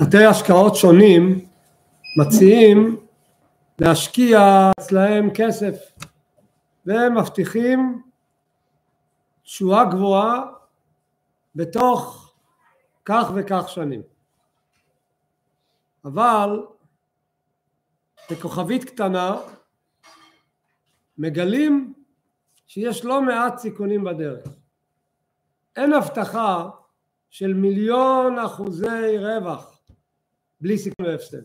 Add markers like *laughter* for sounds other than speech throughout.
בתי השקעות שונים מציעים להשקיע אצלהם כסף והם מבטיחים תשואה גבוהה בתוך כך וכך שנים. אבל בכוכבית קטנה מגלים שיש לא מעט סיכונים בדרך. אין הבטחה של מיליון אחוזי רווח בלי סיכון והפסד.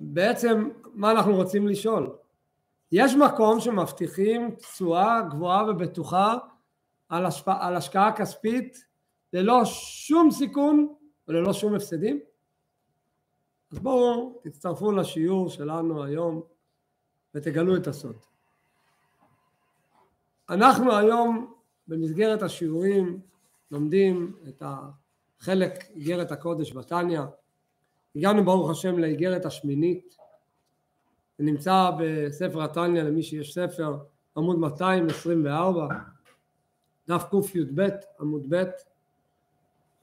בעצם מה אנחנו רוצים לשאול? יש מקום שמבטיחים תשואה גבוהה ובטוחה על, השפ... על השקעה כספית ללא שום סיכון וללא שום הפסדים? אז בואו תצטרפו לשיעור שלנו היום ותגלו את הסוד. אנחנו היום במסגרת השיעורים לומדים את החלק איגרת הקודש בתניא. הגענו ברוך השם לאיגרת השמינית. זה נמצא בספר התניא למי שיש ספר עמוד 224 דף קי"ב עמוד ב'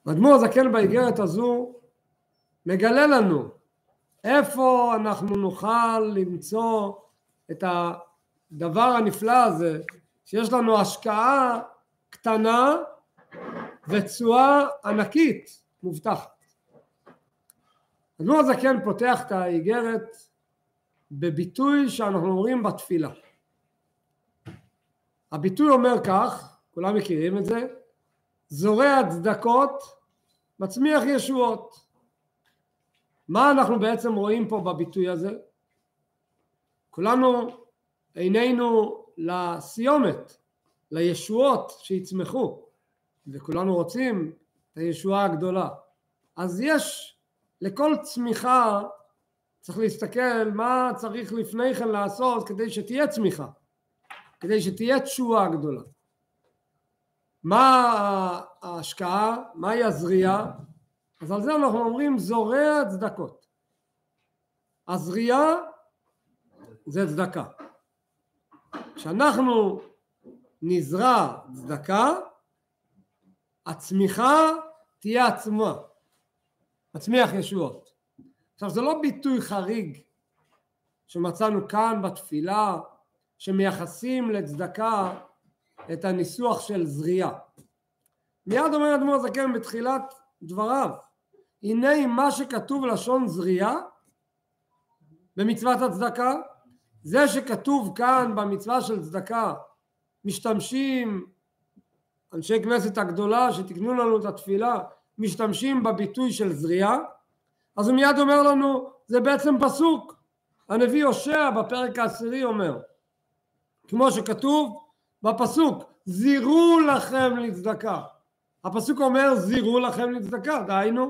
האדמו"ר הזקן באיגרת הזו מגלה לנו איפה אנחנו נוכל למצוא את הדבר הנפלא הזה שיש לנו השקעה קטנה ותשואה ענקית מובטחת. אדמו"ר הזקן פותח את האיגרת בביטוי שאנחנו אומרים בתפילה. הביטוי אומר כך, כולם מכירים את זה, זורע צדקות, מצמיח ישועות. מה אנחנו בעצם רואים פה בביטוי הזה? כולנו עינינו לסיומת, לישועות שיצמחו, וכולנו רוצים את הישועה הגדולה. אז יש לכל צמיחה צריך להסתכל מה צריך לפני כן לעשות כדי שתהיה צמיחה, כדי שתהיה תשואה גדולה. מה ההשקעה, מהי הזריעה? אז על זה אנחנו אומרים זורע צדקות. הזריעה זה צדקה. כשאנחנו נזרע צדקה, הצמיחה תהיה עצמה, מצמיח ישועות. עכשיו זה לא ביטוי חריג שמצאנו כאן בתפילה שמייחסים לצדקה את הניסוח של זריעה. מיד אומר אדמו"ר זקן בתחילת דבריו הנה מה שכתוב לשון זריעה במצוות הצדקה זה שכתוב כאן במצווה של צדקה משתמשים אנשי כנסת הגדולה שתקנו לנו את התפילה משתמשים בביטוי של זריעה אז הוא מיד אומר לנו זה בעצם פסוק הנביא הושע בפרק העשירי אומר כמו שכתוב בפסוק זירו לכם לצדקה הפסוק אומר זירו לכם לצדקה דהיינו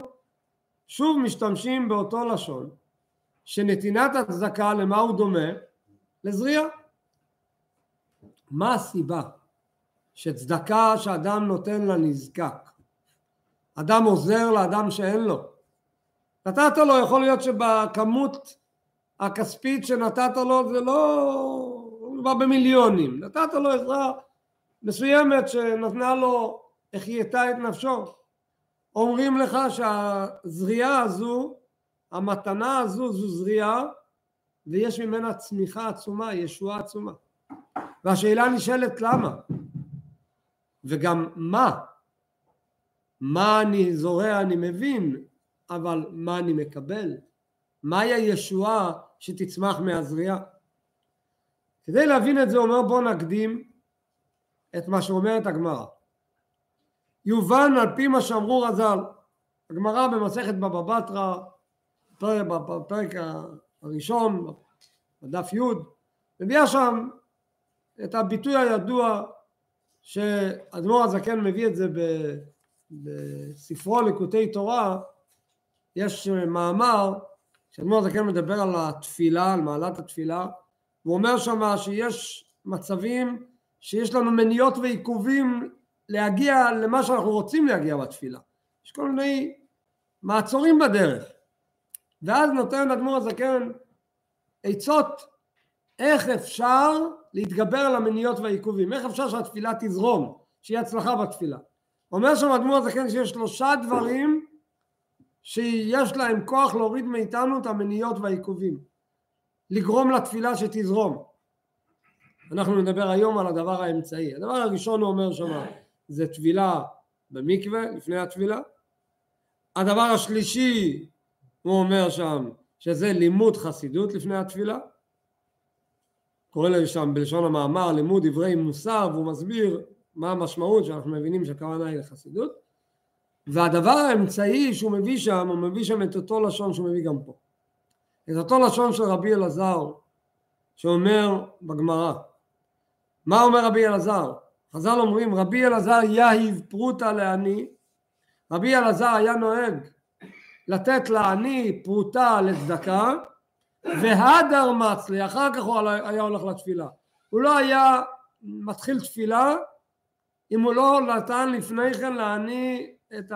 שוב משתמשים באותו לשון שנתינת הצדקה למה הוא דומה? לזריעה. מה הסיבה שצדקה שאדם נותן לנזקק, אדם עוזר לאדם שאין לו, נתת לו, יכול להיות שבכמות הכספית שנתת לו זה לא מדובר במיליונים, נתת לו עזרה מסוימת שנתנה לו החייתה את נפשו. אומרים לך שהזריעה הזו, המתנה הזו זו זריעה ויש ממנה צמיחה עצומה, ישועה עצומה. והשאלה נשאלת למה? וגם מה? מה אני זורע אני מבין, אבל מה אני מקבל? מהי הישועה שתצמח מהזריעה? כדי להבין את זה אומר בוא נקדים את מה שאומרת הגמרא. יובן על פי מה שאמרו רז"ל, הגמרא במסכת בבא בתרא, בפרק הראשון, בדף י', מביאה שם את הביטוי הידוע שאדמו"ר הזקן מביא את זה בספרו ליקוטי תורה, יש מאמר שאדמו"ר הזקן מדבר על התפילה, על מעלת התפילה, והוא אומר שמה שיש מצבים שיש לנו מניעות ועיכובים להגיע למה שאנחנו רוצים להגיע בתפילה. יש כל מיני מעצורים בדרך. ואז נותן אדמו"ר הזקן עצות איך אפשר להתגבר על המניות והעיכובים, איך אפשר שהתפילה תזרום, שיהיה הצלחה בתפילה. אומר שם אדמו"ר הזקן שיש שלושה דברים שיש להם כוח להוריד מאיתנו את המניות והעיכובים, לגרום לתפילה שתזרום. אנחנו נדבר היום על הדבר האמצעי. הדבר הראשון הוא אומר שם זה טבילה במקווה לפני התפילה. הדבר השלישי הוא אומר שם שזה לימוד חסידות לפני התפילה. קורא לזה שם בלשון המאמר לימוד דברי מוסר והוא מסביר מה המשמעות שאנחנו מבינים שהכוונה היא לחסידות. והדבר האמצעי שהוא מביא שם, הוא מביא שם את אותו לשון שהוא מביא גם פה. את אותו לשון של רבי אלעזר שאומר בגמרא. מה אומר רבי אלעזר? חז"ל אומרים רבי אלעזר יהיב פרוטה לעני רבי אלעזר היה נוהג לתת לעני פרוטה לצדקה והדר מצלי אחר כך הוא היה הולך לתפילה הוא לא היה מתחיל תפילה אם הוא לא נתן לפני כן לעני את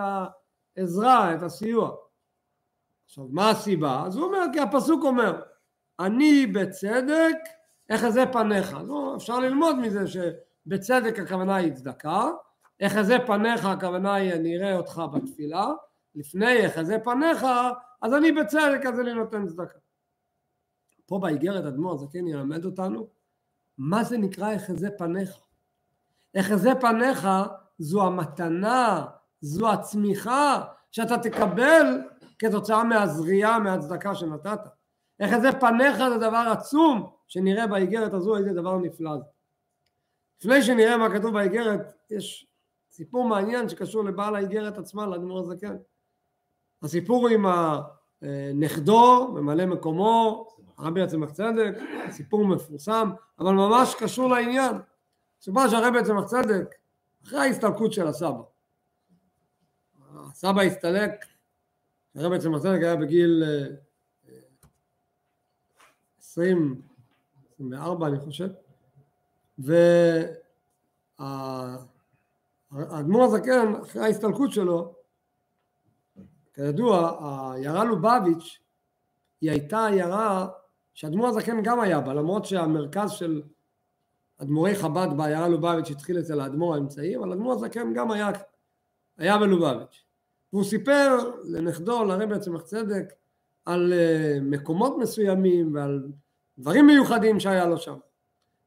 העזרה, את הסיוע. עכשיו מה הסיבה? אז הוא אומר כי הפסוק אומר אני בצדק אחזה פניך. אז אפשר ללמוד מזה שבצדק הכוונה היא צדקה, אחזה פניך הכוונה היא אני אראה אותך בתפילה, לפני אחזה פניך אז אני בצדק אז אני נותן צדקה. פה באיגרת אדמו"ר הזקן ילמד אותנו מה זה נקרא אחזה פניך. אחזה פניך זו המתנה, זו הצמיחה שאתה תקבל כתוצאה מהזריעה, מהצדקה שנתת. אחזה פניך זה דבר עצום שנראה באיגרת הזו איזה דבר נפלא זה. לפני שנראה מה כתוב באיגרת, יש סיפור מעניין שקשור לבעל האיגרת עצמה, לאדמו"ר הזקן. הסיפור עם נכדו, ממלא מקומו, הרבי עצמך צדק, סיפור מפורסם, אבל ממש קשור לעניין. סיפר שהרבי עצמך צדק, אחרי ההסתלקות של הסבא. הסבא הסתלק, הרבי עצמך צדק היה בגיל 20, 24 אני חושב, והאדמו"ר הזקן, אחרי ההסתלקות שלו, כידוע, העיירה לובביץ' היא הייתה עיירה שאדמו"ר הזקן גם היה בה, למרות שהמרכז של אדמו"רי חב"ד בעיירה לובביץ' התחיל אצל האדמו"ר האמצעי, אבל אדמו"ר הזקן גם היה, היה בלובביץ'. והוא סיפר לנכדו, לרבי עצמך צדק, על אה, מקומות מסוימים ועל דברים מיוחדים שהיה לו שם.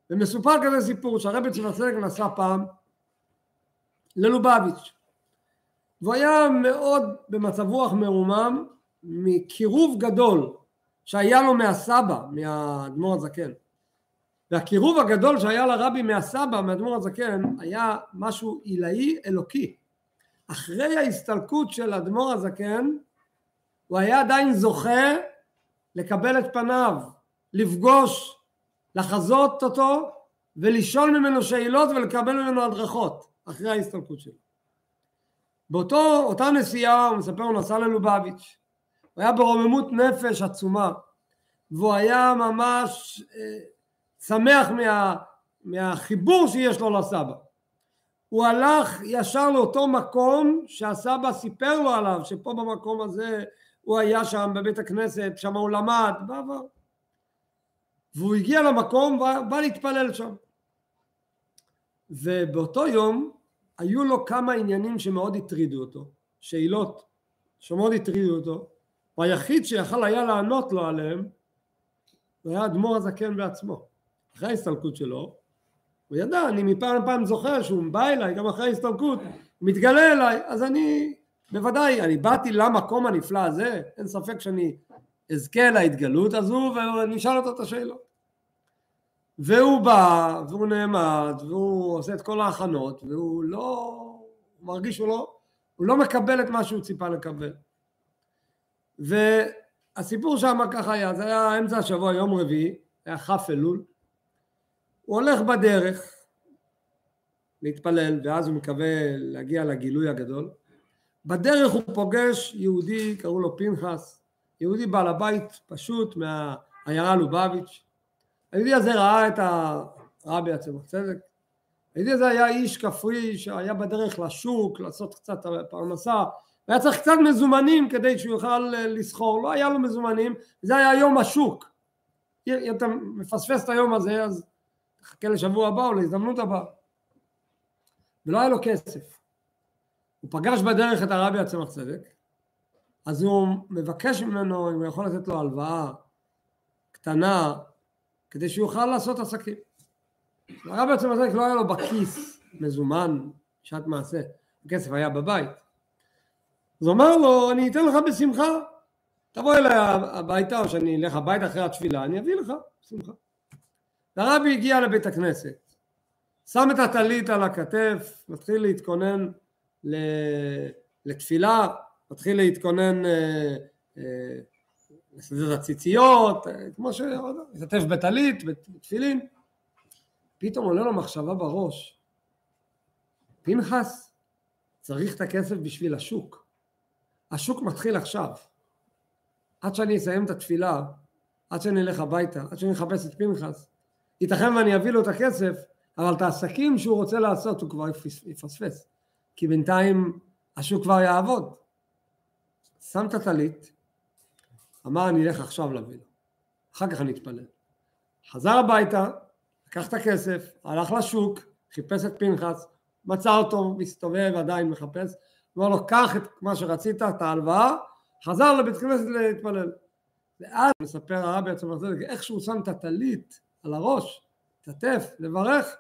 ומסופר כזה סיפור שהרבי צמח צדק נסע פעם ללובביץ' והוא היה מאוד במצב רוח מרומם מקירוב גדול שהיה לו מהסבא, מהאדמו"ר הזקן. והקירוב הגדול שהיה לרבי מהסבא, מהאדמו"ר הזקן, היה משהו עילאי אלוקי. אחרי ההסתלקות של אדמו"ר הזקן, הוא היה עדיין זוכה לקבל את פניו, לפגוש, לחזות אותו ולשאול ממנו שאלות ולקבל ממנו הדרכות אחרי ההסתלקות שלו. באותו, אותה נסיעה, הוא מספר, הוא נסע ללובביץ', הוא היה ברוממות נפש עצומה, והוא היה ממש אה, שמח מה, מהחיבור שיש לו לסבא. הוא הלך ישר לאותו מקום שהסבא סיפר לו עליו, שפה במקום הזה הוא היה שם בבית הכנסת, שם הוא למד, בעבר. והוא הגיע למקום ובא להתפלל שם. ובאותו יום היו לו כמה עניינים שמאוד הטרידו אותו, שאלות שמאוד הטרידו אותו, והיחיד שיכל היה לענות לו עליהם הוא היה אדמו"ר הזקן בעצמו. אחרי ההסתלקות שלו, הוא ידע, אני מפעם לפעם זוכר שהוא בא אליי, גם אחרי ההסתלקות, מתגלה אליי, אז אני, בוודאי, אני באתי למקום הנפלא הזה, אין ספק שאני אזכה להתגלות הזו ואני אשאל אותו את השאלות. והוא בא, והוא נעמד, והוא עושה את כל ההכנות, והוא לא, מרגיש שהוא לא, הוא לא מקבל את מה שהוא ציפה לקבל. והסיפור שם ככה היה, זה היה אמצע השבוע, יום רביעי, היה כ' אלול, הוא הולך בדרך להתפלל, ואז הוא מקווה להגיע לגילוי הגדול. בדרך הוא פוגש יהודי, קראו לו פנחס, יהודי בעל הבית פשוט מהעיירה לובביץ'. היהודי הזה ראה את הרבי עצמו צדק. היהודי הזה היה איש כפרי שהיה בדרך לשוק, לעשות קצת פרנסה, והיה צריך קצת מזומנים כדי שהוא יוכל לסחור, לא היה לו מזומנים, זה היה יום השוק. אתה מפספס את היום הזה, אז תחכה לשבוע הבא או להזדמנות הבאה. ולא היה לו כסף. הוא פגש בדרך את הרבי הצמח צדק, אז הוא מבקש ממנו אם הוא יכול לתת לו הלוואה קטנה כדי שהוא יוכל לעשות עסקים. הרבי הצמח צדק לא היה לו בכיס מזומן, שעת מעשה, הכסף היה בבית. אז הוא אמר לו, אני אתן לך בשמחה, תבוא אליי הביתה או שאני אלך הביתה אחרי התפילה, אני אביא לך בשמחה. והרבי הגיע לבית הכנסת, שם את הטלית על הכתף, מתחיל להתכונן לתפילה, מתחיל להתכונן אה, אה, לסדר הציציות, אה, כמו ש... להשתתף בטלית, בתפילין. פתאום עולה לו מחשבה בראש, פנחס צריך את הכסף בשביל השוק. השוק מתחיל עכשיו. עד שאני אסיים את התפילה, עד שאני אלך הביתה, עד שאני אחפש את פנחס, ייתכן ואני אביא לו את הכסף, אבל את העסקים שהוא רוצה לעשות הוא כבר יפספס, כי בינתיים השוק כבר יעבוד. שם את הטלית, אמר אני אלך עכשיו להביא לו, אחר כך אני אתפלל. חזר הביתה, לקח את הכסף, הלך לשוק, חיפש את פנחס, מצא אותו, מסתובב, עדיין מחפש, אמר לו קח את מה שרצית, את ההלוואה, חזר לבית כנסת להתפלל. ואז מספר הרבי עצמו איך שהוא שם את הטלית על הראש, התעטף, לברך,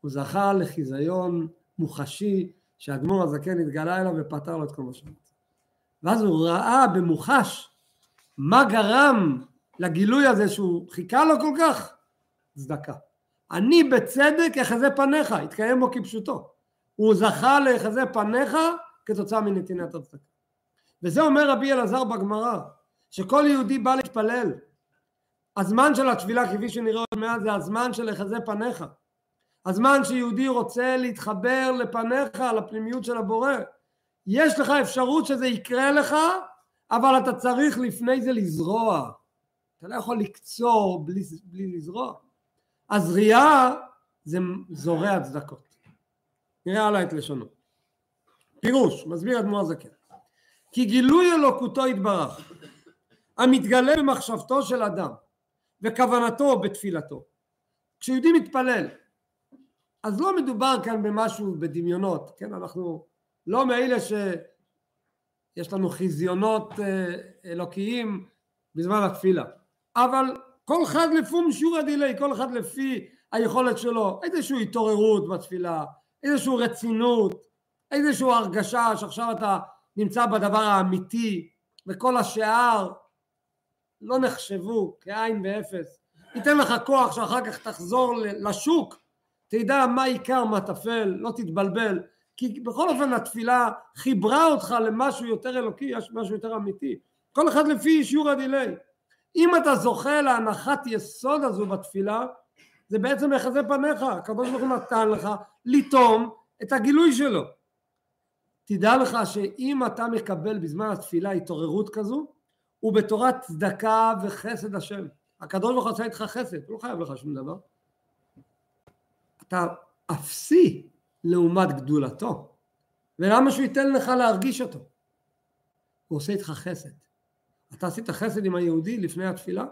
הוא זכה לחיזיון מוחשי שהאדמו"ר הזקן התגלה אליו ופתר לו את כל שרצה. ואז הוא ראה במוחש מה גרם לגילוי הזה שהוא חיכה לו כל כך? צדקה. אני בצדק אחזה פניך, התקיים בו כפשוטו. הוא זכה לאחזה פניך כתוצאה מנתינת הצדקה. וזה אומר רבי אלעזר בגמרא, שכל יהודי בא להתפלל. הזמן של התפילה כפי שנראה עוד מעט זה הזמן של לחזה פניך. הזמן שיהודי רוצה להתחבר לפניך, לפנימיות של הבורא. יש לך אפשרות שזה יקרה לך, אבל אתה צריך לפני זה לזרוע. אתה לא יכול לקצור בלי, בלי לזרוע. הזריעה זה זורע צדקות. נראה הלאה את לשונו. פירוש, מסביר אדמו"ר זקן. כי גילוי אלוקותו יתברך, המתגלה במחשבתו של אדם וכוונתו בתפילתו. כשיהודי מתפלל, אז לא מדובר כאן במשהו בדמיונות, כן? אנחנו לא מאלה שיש לנו חזיונות אה, אלוקיים בזמן התפילה, אבל כל אחד לפום שיעור הדיליי, כל אחד לפי היכולת שלו, איזושהי התעוררות בתפילה, איזושהי רצינות, איזושהי הרגשה שעכשיו אתה נמצא בדבר האמיתי וכל השאר לא נחשבו כעין ואפס. ייתן לך כוח שאחר כך תחזור לשוק, תדע מה עיקר מה טפל, לא תתבלבל, כי בכל אופן התפילה חיברה אותך למשהו יותר אלוקי, משהו יותר אמיתי. כל אחד לפי שיעור הדיליי. אם אתה זוכה להנחת יסוד הזו בתפילה, זה בעצם מחזה פניך, הוא נתן לך לטעום את הגילוי שלו. תדע לך שאם אתה מקבל בזמן התפילה התעוררות כזו, הוא בתורת צדקה וחסד השם. הקדוש ברוך הוא עשה איתך חסד, הוא לא חייב לך שום דבר. אתה אפסי לעומת גדולתו. ולמה שהוא ייתן לך להרגיש אותו? הוא עושה איתך חסד. אתה עשית חסד עם היהודי לפני התפילה?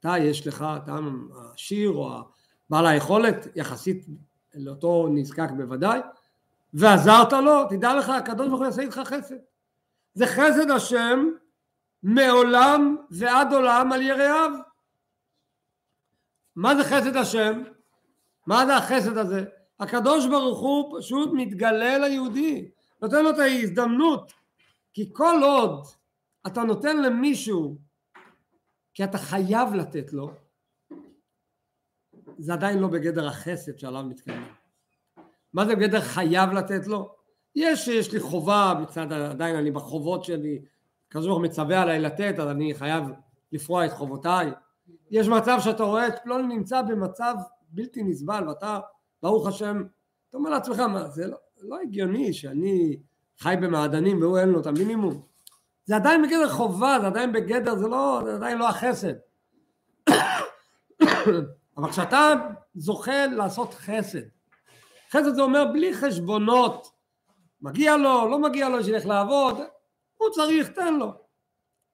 אתה יש לך, אתה העשיר או בעל היכולת יחסית לאותו נזקק בוודאי, ועזרת לו, תדע לך, הקדוש ברוך הוא יעשה איתך חסד. זה חסד השם מעולם ועד עולם על יראיו. מה זה חסד השם? מה זה החסד הזה? הקדוש ברוך הוא פשוט מתגלה ליהודי, נותן לו את ההזדמנות, כי כל עוד אתה נותן למישהו כי אתה חייב לתת לו, זה עדיין לא בגדר החסד שעליו מתקיים. מה זה בגדר חייב לתת לו? יש, יש לי חובה מצד, עדיין אני בחובות שלי, כזו מצווה עליי לתת, אז אני חייב לפרוע את חובותיי. יש מצב שאתה רואה את פלוני נמצא במצב בלתי נסבל ואתה, ברוך השם, אתה אומר לעצמך, מה, זה לא, לא הגיוני שאני חי במעדנים והוא אין לו את המינימום. זה עדיין בגדר חובה, זה עדיין בגדר, זה, לא, זה עדיין לא החסד. *coughs* אבל כשאתה זוכה לעשות חסד, חסד זה אומר בלי חשבונות, מגיע לו, לא מגיע לו שילך לעבוד, הוא צריך, תן לו.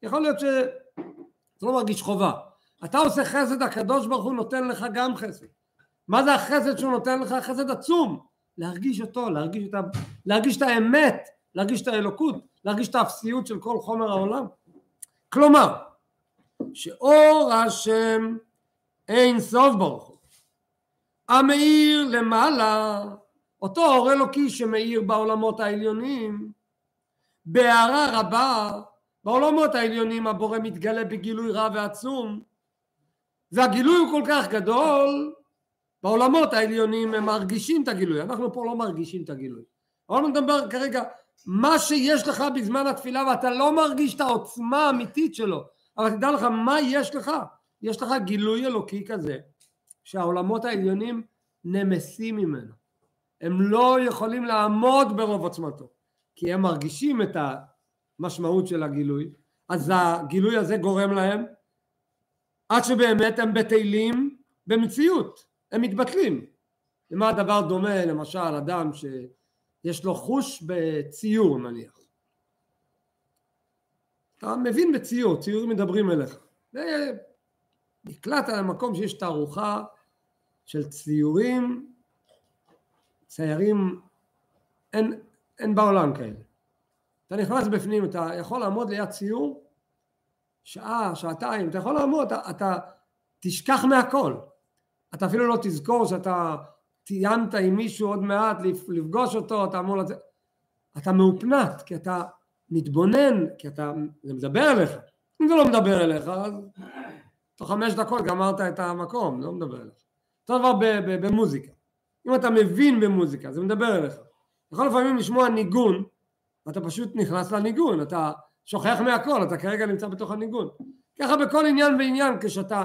יכול להיות שזה לא מרגיש חובה. אתה עושה חסד, הקדוש ברוך הוא נותן לך גם חסד. מה זה החסד שהוא נותן לך? חסד עצום. להרגיש אותו, להרגיש את, ה... להרגיש את האמת, להרגיש את האלוקות, להרגיש את האפסיות של כל חומר העולם. כלומר, שאור השם אין סוף ברוך הוא. המאיר למעלה, אותו אור אלוקי שמאיר בעולמות העליונים, בהערה רבה, בעולמות העליונים הבורא מתגלה בגילוי רב ועצום, והגילוי הוא כל כך גדול, בעולמות העליונים הם מרגישים את הגילוי, אנחנו פה לא מרגישים את הגילוי. אבל אני מדבר כרגע, מה שיש לך בזמן התפילה ואתה לא מרגיש את העוצמה האמיתית שלו, אבל תדע לך מה יש לך, יש לך גילוי אלוקי כזה, שהעולמות העליונים נמסים ממנו, הם לא יכולים לעמוד ברוב עוצמתו, כי הם מרגישים את המשמעות של הגילוי, אז הגילוי הזה גורם להם עד שבאמת הם בטלים במציאות, הם מתבטלים. למה הדבר דומה למשל אדם שיש לו חוש בציור נניח. אתה מבין בציור, ציורים מדברים אליך. נקלט על המקום שיש תערוכה של ציורים, ציירים, אין, אין בעולם כאלה. אתה נכנס בפנים, אתה יכול לעמוד ליד ציור שעה, שעתיים, אתה יכול לעמוד, אתה, אתה תשכח מהכל. אתה אפילו לא תזכור שאתה תיימת עם מישהו עוד מעט לפגוש אותו, אתה אמור לצאת, אתה מאופנת, כי אתה מתבונן, כי אתה, זה מדבר אליך. אם זה לא מדבר אליך, אז תוך חמש דקות גמרת את המקום, לא מדבר אליך. אותו דבר במוזיקה. אם אתה מבין במוזיקה, זה מדבר אליך. יכול לפעמים לשמוע ניגון, ואתה פשוט נכנס לניגון, אתה שוכח מהכל, אתה כרגע נמצא בתוך הניגון. ככה בכל עניין ועניין, כשאתה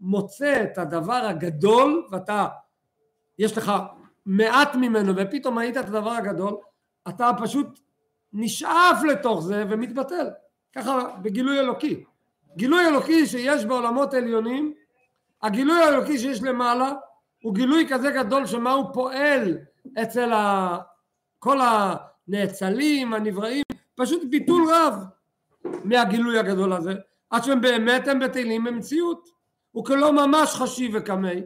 מוצא את הדבר הגדול, ואתה, יש לך מעט ממנו, ופתאום ראית את הדבר הגדול, אתה פשוט נשאף לתוך זה ומתבטל. ככה בגילוי אלוקי. גילוי אלוקי שיש בעולמות עליונים, הגילוי האלוקי שיש למעלה, הוא גילוי כזה גדול שמה הוא פועל אצל ה... כל הנאצלים, הנבראים, פשוט ביטול רב. מהגילוי הגדול הזה, עד שהם באמת הם בטלים במציאות, וכלא ממש חשיב וקמי.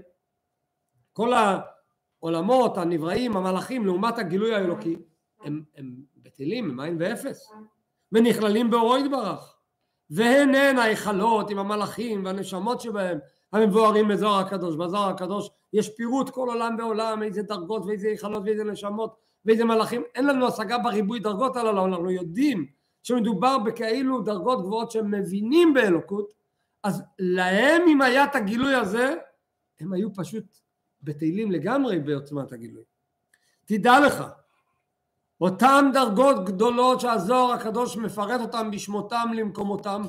כל העולמות, הנבראים, המלאכים, לעומת הגילוי האלוקי, הם, הם בטלים, הם עין ואפס, ונכללים באורו יתברך. והן הן ההיכלות עם המלאכים והנשמות שבהם המבוארים בזוהר הקדוש. בזוהר הקדוש יש פירוט כל עולם בעולם, איזה דרגות ואיזה היכלות ואיזה נשמות ואיזה מלאכים. אין לנו השגה בריבוי דרגות העולם, אנחנו יודעים שמדובר בכאלו דרגות גבוהות שהם מבינים באלוקות, אז להם אם היה את הגילוי הזה, הם היו פשוט בטלים לגמרי בעוצמת הגילוי. תדע לך, אותם דרגות גדולות שהזוהר הקדוש מפרט אותם בשמותם למקומותם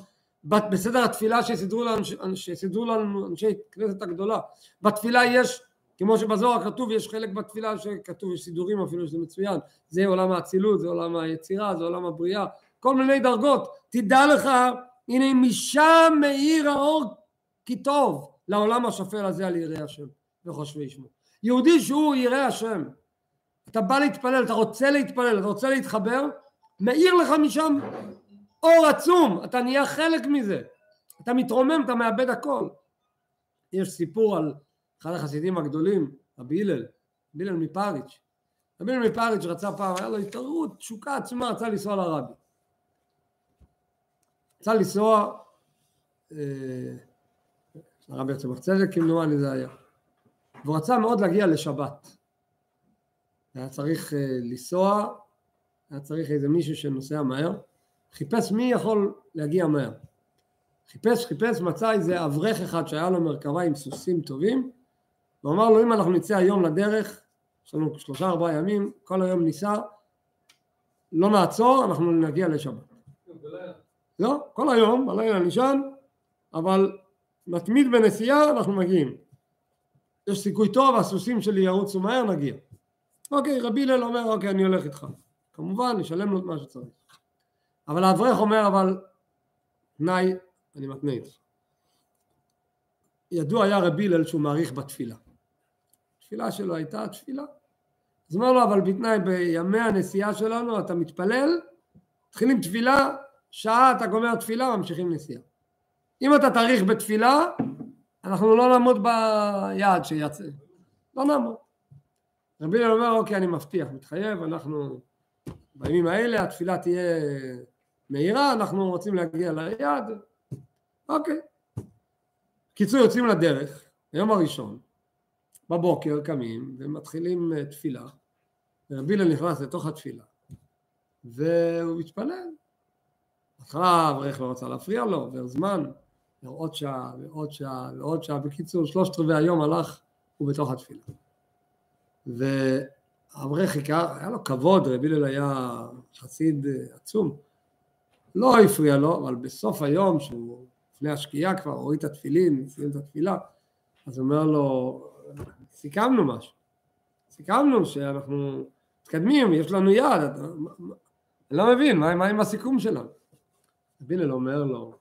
בסדר התפילה שסידרו לנו, שסידרו לנו אנשי כנסת הגדולה. בתפילה יש כמו שבזוהר כתוב יש חלק בתפילה שכתוב יש סידורים אפילו שזה מצוין. זה עולם האצילות זה עולם היצירה זה עולם הבריאה. כל מיני דרגות, תדע לך, הנה משם מאיר האור כי טוב לעולם השפל הזה על יראי השם וחושבי שמו. יהודי שהוא ירא השם, אתה בא להתפלל, אתה רוצה להתפלל, אתה רוצה להתחבר, מאיר לך משם אור עצום, אתה נהיה חלק מזה, אתה מתרומם, אתה מאבד הכל. יש סיפור על אחד החסידים הגדולים, רבי הלל, רבי הלל מפריץ'. רבי הלל מפריץ' רצה פעם, היה לו התעוררות, תשוקה עצומה, רצה לנסוע לרבי. רצה לנסוע, אה, הרבי יצא צדק כמדומני זה היה, והוא רצה מאוד להגיע לשבת. היה צריך אה, לנסוע, היה צריך איזה מישהו שנוסע מהר, חיפש מי יכול להגיע מהר. חיפש, חיפש, מצא איזה אברך אחד שהיה לו מרכבה עם סוסים טובים, הוא אמר לו אם אנחנו נצא היום לדרך, יש לנו שלושה ארבעה ימים, כל היום ניסע, לא נעצור, אנחנו נגיע לשבת. לא, כל היום, בלילה נשען, אבל מתמיד בנסיעה אנחנו מגיעים. יש סיכוי טוב, הסוסים שלי ירוצו מהר, נגיע. אוקיי, רבי הלל אומר, אוקיי, אני הולך איתך. כמובן, נשלם לו את מה שצריך. אבל האברך אומר, אבל תנאי, אני מתנה איתך. ידוע היה רבי הלל שהוא מעריך בתפילה. התפילה שלו הייתה תפילה. אז אומר לו, אבל בתנאי בימי הנסיעה שלנו אתה מתפלל, מתחילים תפילה, שעה אתה גומר תפילה, ממשיכים נסיעה. אם אתה תאריך בתפילה, אנחנו לא נעמוד ביעד שיצא. לא נעמוד. רבי הלל אומר, אוקיי, אני מבטיח, מתחייב, אנחנו בימים האלה התפילה תהיה מהירה, אנחנו רוצים להגיע ליעד, אוקיי. קיצור, יוצאים לדרך, היום הראשון, בבוקר קמים ומתחילים אה, תפילה, ורבי הלל נכנס לתוך התפילה, והוא מתפלל. בהתחלה האברך לא רצה להפריע לו, עובר זמן, ועוד שעה, ועוד שעה, ועוד שעה, בקיצור, שלושת רבעי היום הלך, הוא בתוך התפילה. והאברך חיכה, היה לו כבוד, רבי הלל היה חסיד אה, עצום, לא הפריע לו, אבל בסוף היום, שהוא לפני השקיעה כבר, הוריד את התפילין, סיים את התפילה, אז הוא אומר לו, סיכמנו משהו, סיכמנו שאנחנו מתקדמים, יש לנו יעד, אני לא מבין, מה, מה עם הסיכום שלנו? רבי אומר לו,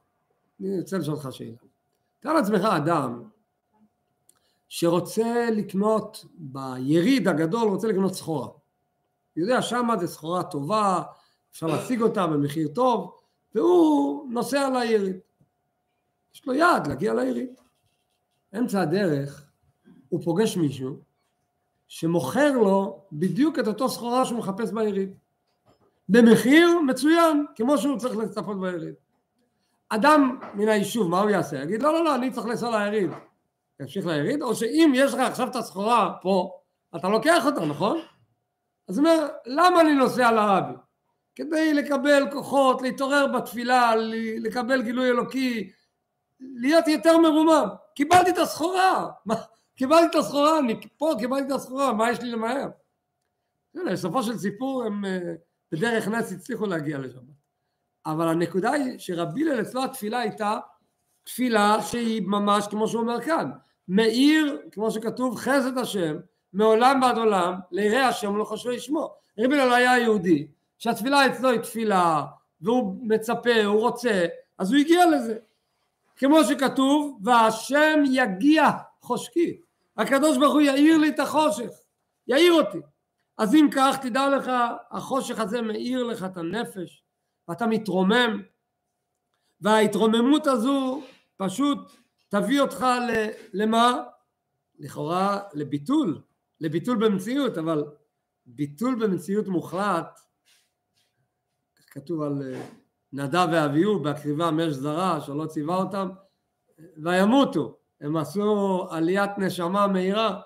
אני רוצה לשאול אותך שאלה. תאר לעצמך אדם שרוצה לקנות ביריד הגדול, רוצה לקנות סחורה. יודע שמה זה סחורה טובה, אפשר להשיג אותה במחיר טוב, והוא נוסע ליריד. יש לו יעד להגיע ליריד. אמצע הדרך הוא פוגש מישהו שמוכר לו בדיוק את אותו סחורה שהוא מחפש ביריד. במחיר מצוין, כמו שהוא צריך לצפות ביריד. אדם מן היישוב, מה הוא יעשה? יגיד, לא, לא, לא, אני צריך לנסוע ליריד. ימשיך ליריד, או שאם יש לך עכשיו את הסחורה פה, אתה לוקח אותה, נכון? אז הוא אומר, למה אני נוסע לרבי? כדי לקבל כוחות, להתעורר בתפילה, לקבל גילוי אלוקי, להיות יותר מרומם. קיבלתי את הסחורה, קיבלתי את הסחורה, אני פה קיבלתי את הסחורה, מה יש לי למהר? בסופו של סיפור הם אה, בדרך נס הצליחו להגיע לשם. אבל הנקודה היא שרבי הלל אצלו התפילה הייתה תפילה שהיא ממש כמו שהוא אומר כאן, מאיר, כמו שכתוב, חסד השם, מעולם ועד עולם, ליראי השם ולא חשבי שמו. רבי הלל היה יהודי, שהתפילה אצלו היא תפילה, והוא מצפה, הוא רוצה, אז הוא הגיע לזה. כמו שכתוב, והשם יגיע חושקי. הקדוש ברוך הוא יאיר לי את החושך, יאיר אותי. אז אם כך, תדע לך, החושך הזה מאיר לך את הנפש, ואתה מתרומם, וההתרוממות הזו פשוט תביא אותך למה? לכאורה לביטול, לביטול במציאות, אבל ביטול במציאות מוחלט, כתוב על אה, נדב ואביהו בהקריבה מש זרה שלא ציווה אותם וימותו. הם עשו עליית נשמה מהירה.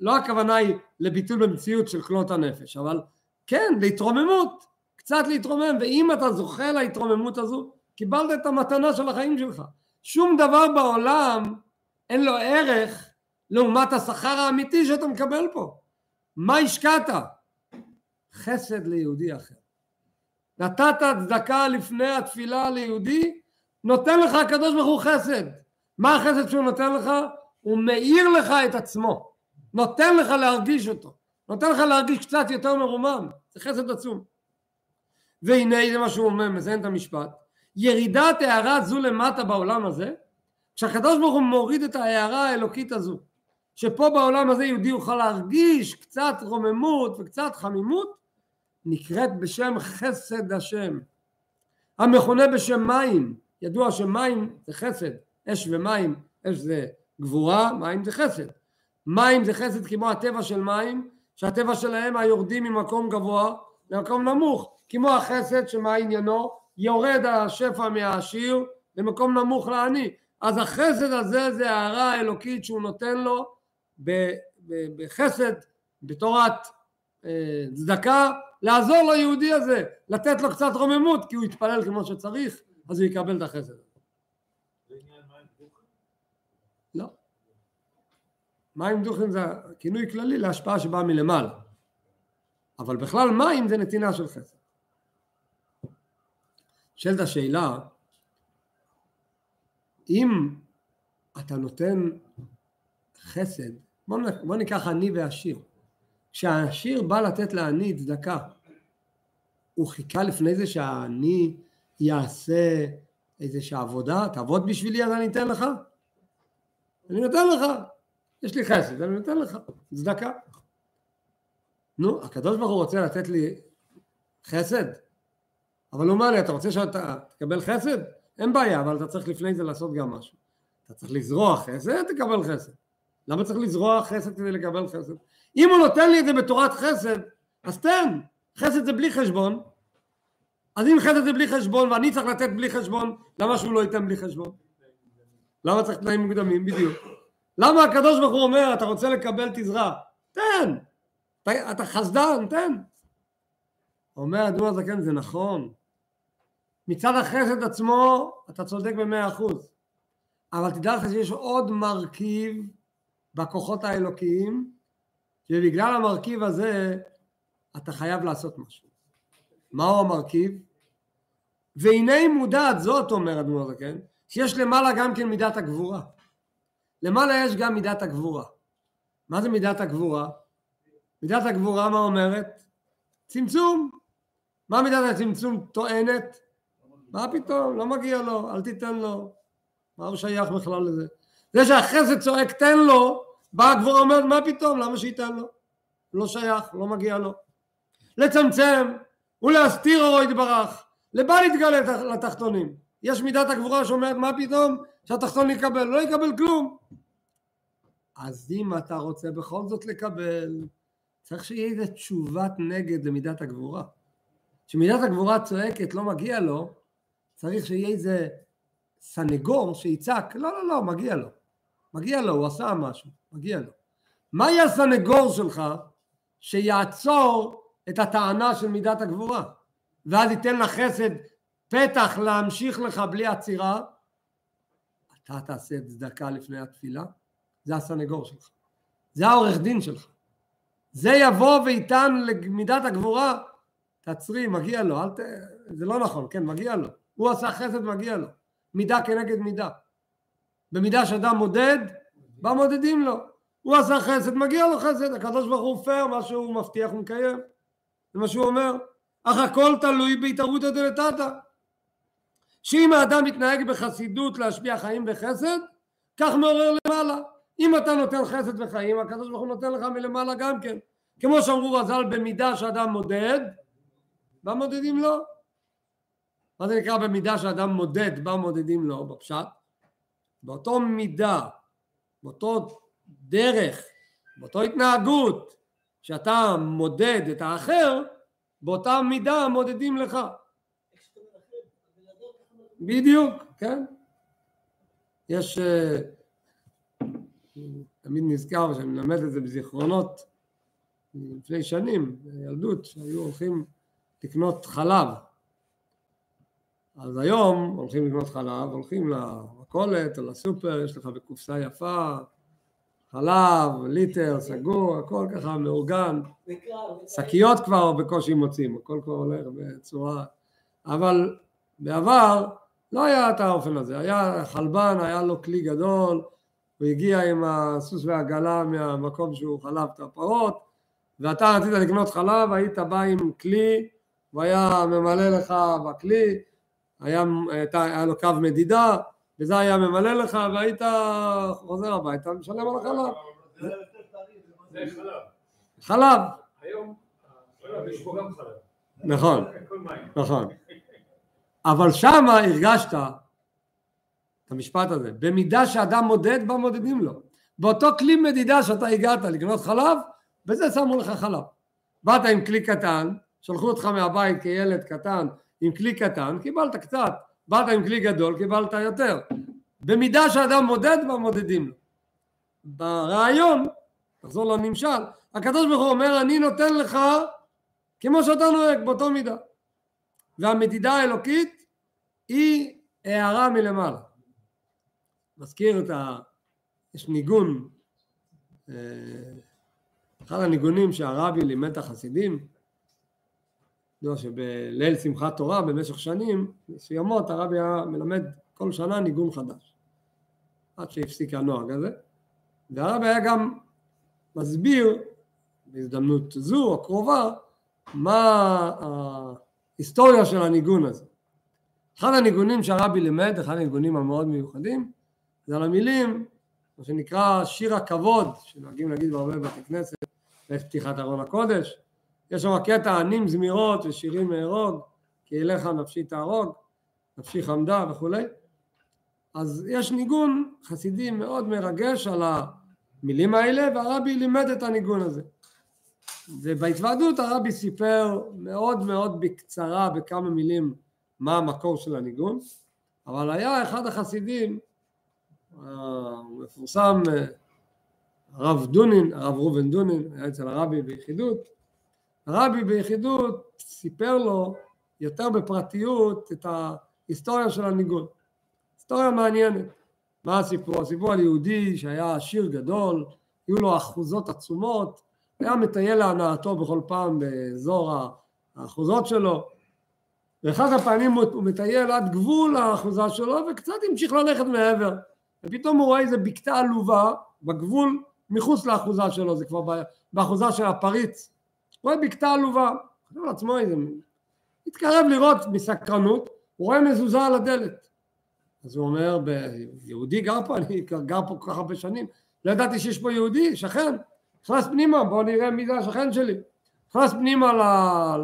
לא הכוונה היא לביטול במציאות של כלות הנפש אבל כן להתרוממות. קצת להתרומם ואם אתה זוכה להתרוממות הזו קיבלת את המתנה של החיים שלך. שום דבר בעולם אין לו ערך לעומת השכר האמיתי שאתה מקבל פה. מה השקעת? חסד ליהודי אחר נתת צדקה לפני התפילה ליהודי, נותן לך הקדוש ברוך הוא חסד. מה החסד שהוא נותן לך? הוא מאיר לך את עצמו, נותן לך להרגיש אותו, נותן לך להרגיש קצת יותר מרומם, זה חסד עצום. והנה זה מה שהוא אומר, מזיין את המשפט, ירידת הערה זו למטה בעולם הזה, כשהקדוש ברוך הוא מוריד את ההערה האלוקית הזו, שפה בעולם הזה יהודי יוכל להרגיש קצת רוממות וקצת חמימות, נקראת בשם חסד השם, המכונה בשם מים, ידוע שמים זה חסד, אש ומים, אש זה גבורה, מים זה חסד. מים זה חסד כמו הטבע של מים, שהטבע שלהם היורדים ממקום גבוה למקום נמוך, כמו החסד שמה עניינו? יורד השפע מהעשיר למקום נמוך לעני. אז החסד הזה זה הערה האלוקית שהוא נותן לו בחסד, בתורת אה, צדקה, לעזור ליהודי הזה, לתת לו קצת רוממות, כי הוא יתפלל כמו שצריך, אז הוא יקבל את החסד. לא. מים דוחים זה כינוי כללי להשפעה שבאה מלמעלה. אבל בכלל מים זה נתינה של חסד. נשאלת השאלה, אם אתה נותן חסד, בוא ניקח עני ועשיר. כשהעשיר בא לתת לעני צדקה, הוא חיכה לפני זה שהעני יעשה איזושהי עבודה, תעבוד בשבילי אז אני אתן לך? אני נותן לך, יש לי חסד, אני נותן לך, צדקה. נו, הקדוש ברוך הוא רוצה לתת לי חסד, אבל הוא אומר לי, אתה רוצה שאתה תקבל חסד? אין בעיה, אבל אתה צריך לפני זה לעשות גם משהו. אתה צריך לזרוע חסד, תקבל חסד. למה צריך לזרוע חסד כדי לקבל חסד? אם הוא נותן לי את זה בתורת חסד, אז תן, חסד זה בלי חשבון, אז אם חסד זה בלי חשבון ואני צריך לתת בלי חשבון, למה שהוא לא ייתן בלי חשבון? למה צריך תנאים מוקדמים? בדיוק. למה הקדוש ברוך הוא אומר, אתה רוצה לקבל תזרע? תן. אתה, אתה חסדן, תן. אומר אדון הזקן, זה נכון. מצד החסד עצמו, אתה צודק במאה אחוז. אבל תדע לך שיש עוד מרכיב בכוחות האלוקיים, שבגלל המרכיב הזה, אתה חייב לעשות משהו. מהו המרכיב? והנה מודעת זאת, אומר אדמו"ר הזקן, שיש למעלה גם כן מידת הגבורה. למעלה יש גם מידת הגבורה. מה זה מידת הגבורה? מידת הגבורה מה אומרת? צמצום. מה מידת הצמצום טוענת? מה פתאום? לא מגיע לו, אל תיתן לו. מה הוא שייך בכלל לזה? זה שהחסד צועק תן לו, באה הגבורה אומרת מה פתאום? למה שייתן לו? לא שייך, לא מגיע לו. לצמצם ולהסתיר אורו יתברך. לבל יתגלה לתחתונים. יש מידת הגבורה שאומרת מה פתאום שהתחתון יקבל, לא יקבל כלום. אז אם אתה רוצה בכל זאת לקבל, צריך שיהיה איזה תשובת נגד למידת הגבורה. כשמידת הגבורה צועקת לא מגיע לו, צריך שיהיה איזה סנגור שיצעק, לא לא לא, מגיע לו. מגיע לו, הוא עשה משהו, מגיע לו. מהי הסנגור שלך שיעצור את הטענה של מידת הגבורה? ואז ייתן לחסד פתח להמשיך לך בלי עצירה, אתה תעשה צדקה לפני התפילה, זה הסנגור שלך, זה העורך דין שלך. זה יבוא ויטען למידת הגבורה, תעצרי, מגיע לו, אל ת... זה לא נכון, כן, מגיע לו. הוא עשה חסד, מגיע לו. מידה כנגד מידה. במידה שאדם מודד, בא מודדים לו. הוא עשה חסד, מגיע לו חסד, הקדוש ברוך הוא פייר, מה שהוא מבטיח הוא מקיים. זה מה שהוא אומר. אך הכל תלוי בהתערבותא דלתתא. שאם האדם מתנהג בחסידות להשפיע חיים בחסד, כך מעורר למעלה. אם אתה נותן חסד וחיים, הקדוש ברוך הוא נותן לך מלמעלה גם כן. כמו שאמרו רז"ל, במידה שאדם מודד, מה מודדים לו? מה זה נקרא במידה שאדם מודד, מה מודדים לו בפשט? באותו מידה, באותו דרך, באותו התנהגות שאתה מודד את האחר, באותה מידה מודדים לך. בדיוק, כן. יש, אה, תמיד נזכר שאני מלמד את זה בזיכרונות לפני שנים, בילדות, שהיו הולכים לקנות חלב. אז היום הולכים לקנות חלב, הולכים למכולת או לסופר, יש לך בקופסה יפה, חלב, ליטר, סגור, הכל ככה מאורגן. שקיות כבר בקושי מוצאים, הכל כבר הולך בצורה... אבל בעבר לא היה את האופן הזה, היה חלבן, היה לו כלי גדול, הוא הגיע עם הסוס והעגלה מהמקום שהוא חלב את הפרות, ואתה רצית לקנות חלב, היית בא עם כלי, הוא היה ממלא לך בכלי, היה, היה לו קו מדידה, וזה היה ממלא לך, והיית חוזר הביתה ומשלם על החלב. זה חלב. חלב. היום יש פה גם חלב. נכון, נכון. אבל שמה הרגשת את המשפט הזה, במידה שאדם מודד, בה מודדים לו. באותו כלי מדידה שאתה הגעת לקנות חלב, בזה שמו לך חלב. באת עם כלי קטן, שלחו אותך מהבית כילד קטן עם כלי קטן, קיבלת קצת. באת עם כלי גדול, קיבלת יותר. במידה שאדם מודד, בה מודדים לו. ברעיון, נחזור לנמשל, הקדוש ברוך הוא אומר, אני נותן לך כמו שאתה נוהג, באותו מידה. והמדידה האלוקית היא הערה מלמעלה. מזכיר את ה... יש ניגון, אה, אחד הניגונים שהרבי לימד את החסידים, יודע שבליל שמחת תורה במשך שנים מסוימות הרבי היה מלמד כל שנה ניגון חדש עד שהפסיק הנוהג הזה. והרבי היה גם מסביר בהזדמנות זו או קרובה מה ההיסטוריה של הניגון הזה. אחד הניגונים שהרבי לימד, אחד הניגונים המאוד מיוחדים זה על המילים מה שנקרא שיר הכבוד שנוהגים להגיד בהרבה בתי כנסת בעת פתיחת ארון הקודש יש שם קטע ענים זמירות ושירים מארוג, כי אליך נפשי תהרוג, נפשי חמדה וכולי. אז יש ניגון חסידי מאוד מרגש על המילים האלה, והרבי לימד את הניגון הזה. ובהתוועדות הרבי סיפר מאוד מאוד בקצרה בכמה מילים מה המקור של הניגון, אבל היה אחד החסידים, המפורסם, הרב דונין, הרב ראובן דונין, היה אצל הרבי ביחידות, הרבי ביחידות סיפר לו יותר בפרטיות את ההיסטוריה של הניגון. היסטוריה מעניינת. מה הסיפור? הסיפור על יהודי שהיה עשיר גדול, היו לו אחוזות עצומות, היה מטייל להנאתו בכל פעם באזור האחוזות שלו, ואחד הפעמים הוא מטייל עד גבול האחוזה שלו וקצת המשיך ללכת מעבר, ופתאום הוא רואה איזה בקתה עלובה בגבול מחוץ לאחוזה שלו, זה כבר באחוזה של הפריץ, רואה בקתה עלובה, חושב לעצמו איזה... התקרב לראות מסקרנות, הוא רואה מזוזה על הדלת. אז הוא אומר, יהודי גר פה, אני גר פה כל כך הרבה שנים, לא ידעתי שיש פה יהודי, שכן, נכנס פנימה, בואו נראה מי זה השכן שלי. נכנס פנימה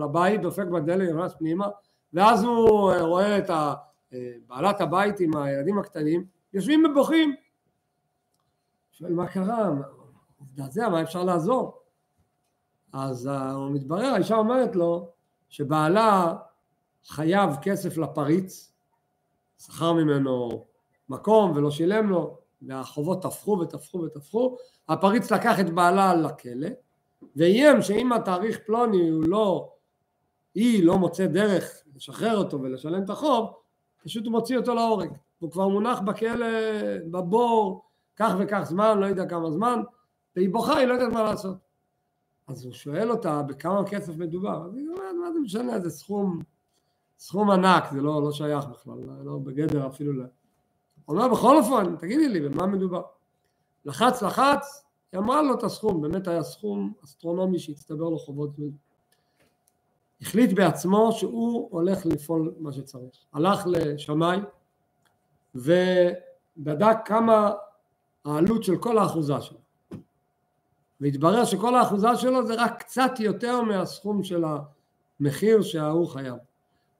לבית, דופק בדלת, נכנס פנימה, ואז הוא רואה את בעלת הבית עם הילדים הקטנים, יושבים ובוכים. שואל מה קרה, מזדעזע, מה אפשר לעזור? אז הוא מתברר, האישה אומרת לו שבעלה חייב כסף לפריץ, שכר ממנו מקום ולא שילם לו, והחובות תפחו ותפחו ותפחו, הפריץ לקח את בעלה לכלא, ואיים שאם התאריך פלוני הוא לא, היא לא מוצאת דרך לשחרר אותו ולשלם את החוב, פשוט הוא מוציא אותו להורג. הוא כבר מונח בכלא, בבור, כך וכך זמן, לא יודע כמה זמן, והיא בוכה, היא לא יודעת מה לעשות. אז הוא שואל אותה בכמה כסף מדובר, אז היא אומרת, מה זה משנה, זה סכום, סכום ענק, זה לא, לא שייך בכלל, לא בגדר אפילו ל... הוא אומר, בכל אופן, תגידי לי, במה מדובר? לחץ, לחץ, היא אמרה לו את הסכום, באמת היה סכום אסטרונומי שהצטבר לו חובות. החליט בעצמו שהוא הולך לפעול מה שצריך. הלך לשמאי ובדק כמה העלות של כל האחוזה שלו. והתברר שכל האחוזה שלו זה רק קצת יותר מהסכום של המחיר שההוא חייב.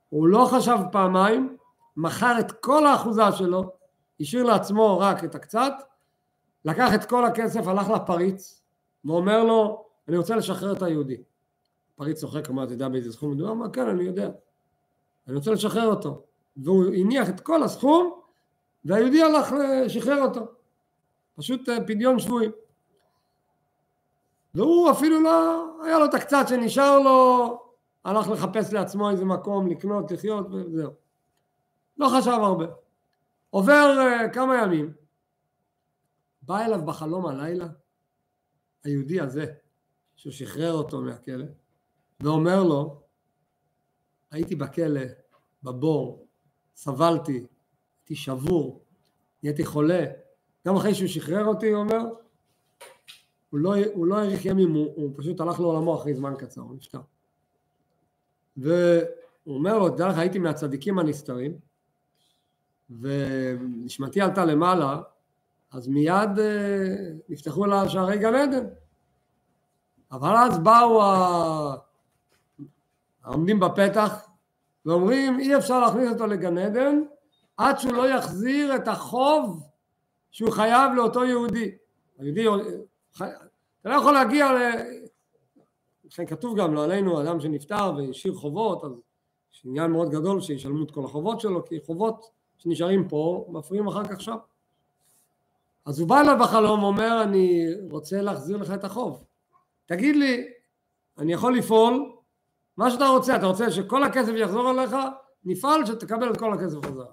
הוא לא חשב פעמיים, מכר את כל האחוזה שלו, השאיר לעצמו רק את הקצת, לקח את כל הכסף, הלך לפריץ, ואומר לו, אני רוצה לשחרר את היהודי. הפריץ צוחק, אמר, אתה יודע באיזה סכום מדובר? אמר, כן, אני יודע. אני רוצה לשחרר אותו. והוא הניח את כל הסכום, והיהודי הלך לשחרר אותו. פשוט אה, פדיון שבויים. והוא אפילו לא, היה לו את הקצת שנשאר לו, הלך לחפש לעצמו איזה מקום לקנות, לחיות וזהו. לא חשב הרבה. עובר uh, כמה ימים, בא אליו בחלום הלילה היהודי הזה, ששחרר אותו מהכלא, ואומר לו, הייתי בכלא, בבור, סבלתי, הייתי שבור, נהייתי חולה, גם אחרי שהוא שחרר אותי, הוא אומר, הוא לא, הוא לא האריך ימים, הוא, הוא פשוט הלך לעולמו אחרי זמן קצר, הוא נשכח. והוא אומר לו, תדע לך, הייתי מהצדיקים הנסתרים, ונשמתי עלתה למעלה, אז מיד אה, נפתחו לה שערי גן עדן. אבל אז באו העומדים בפתח ואומרים אי אפשר להכניס אותו לגן עדן עד שהוא לא יחזיר את החוב שהוא חייב לאותו יהודי. היהודי, אתה לא יכול להגיע ל... לכן כתוב גם לא עלינו אדם שנפטר והשאיר חובות, אז יש עניין מאוד גדול שישלמו את כל החובות שלו, כי חובות שנשארים פה מפריעים אחר כך שם. אז הוא בא אליו בחלום ואומר אני רוצה להחזיר לך את החוב. תגיד לי, אני יכול לפעול מה שאתה רוצה, אתה רוצה שכל הכסף יחזור אליך, נפעל שתקבל את כל הכסף חזרה.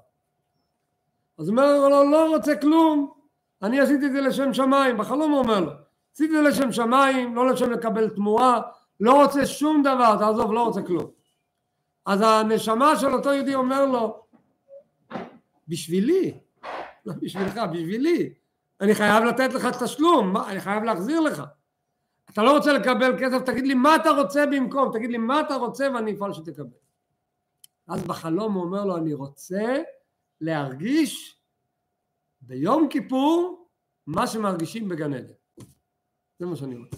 אז הוא אומר לו, לא רוצה כלום, אני עשיתי את זה לשם שמיים, בחלום הוא אומר לו, עשיתי לשם שמיים, לא לשם לקבל תמורה, לא רוצה שום דבר, תעזוב, לא רוצה כלום. אז הנשמה של אותו יהודי אומר לו, בשבילי, לא בשבילך, בשבילי, אני חייב לתת לך תשלום, אני חייב להחזיר לך. אתה לא רוצה לקבל כסף, תגיד לי מה אתה רוצה במקום, תגיד לי מה אתה רוצה ואני אפעל שתקבל. אז בחלום הוא אומר לו, אני רוצה להרגיש ביום כיפור מה שמרגישים בגן עדן. זה מה שאני רוצה.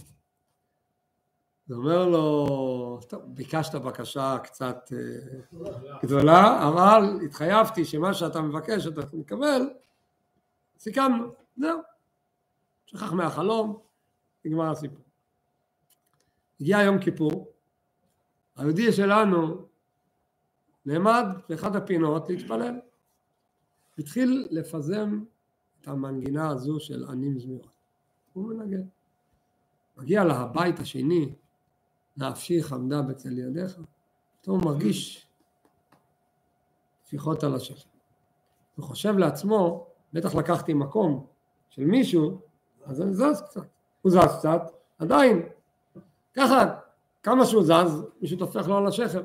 זה אומר לו, טוב, ביקשת בקשה קצת אה, גדולה, אבל התחייבתי שמה שאתה מבקש אתה מקבל, סיכמנו, זהו. שכח מהחלום, נגמר הסיפור. הגיע יום כיפור, היהודי שלנו נעמד באחד הפינות להתפלל. התחיל לפזם את המנגינה הזו של ענים זמירות. הוא מנגן. מגיע לבית השני, נפשי חמדה בצל ידיך, פתאום הוא מרגיש טפיחות על השכם. הוא חושב לעצמו, בטח לקחתי מקום של מישהו, אז אני זז קצת. הוא זז קצת, עדיין. ככה, כמה שהוא זז, מישהו טופח לו על השכם.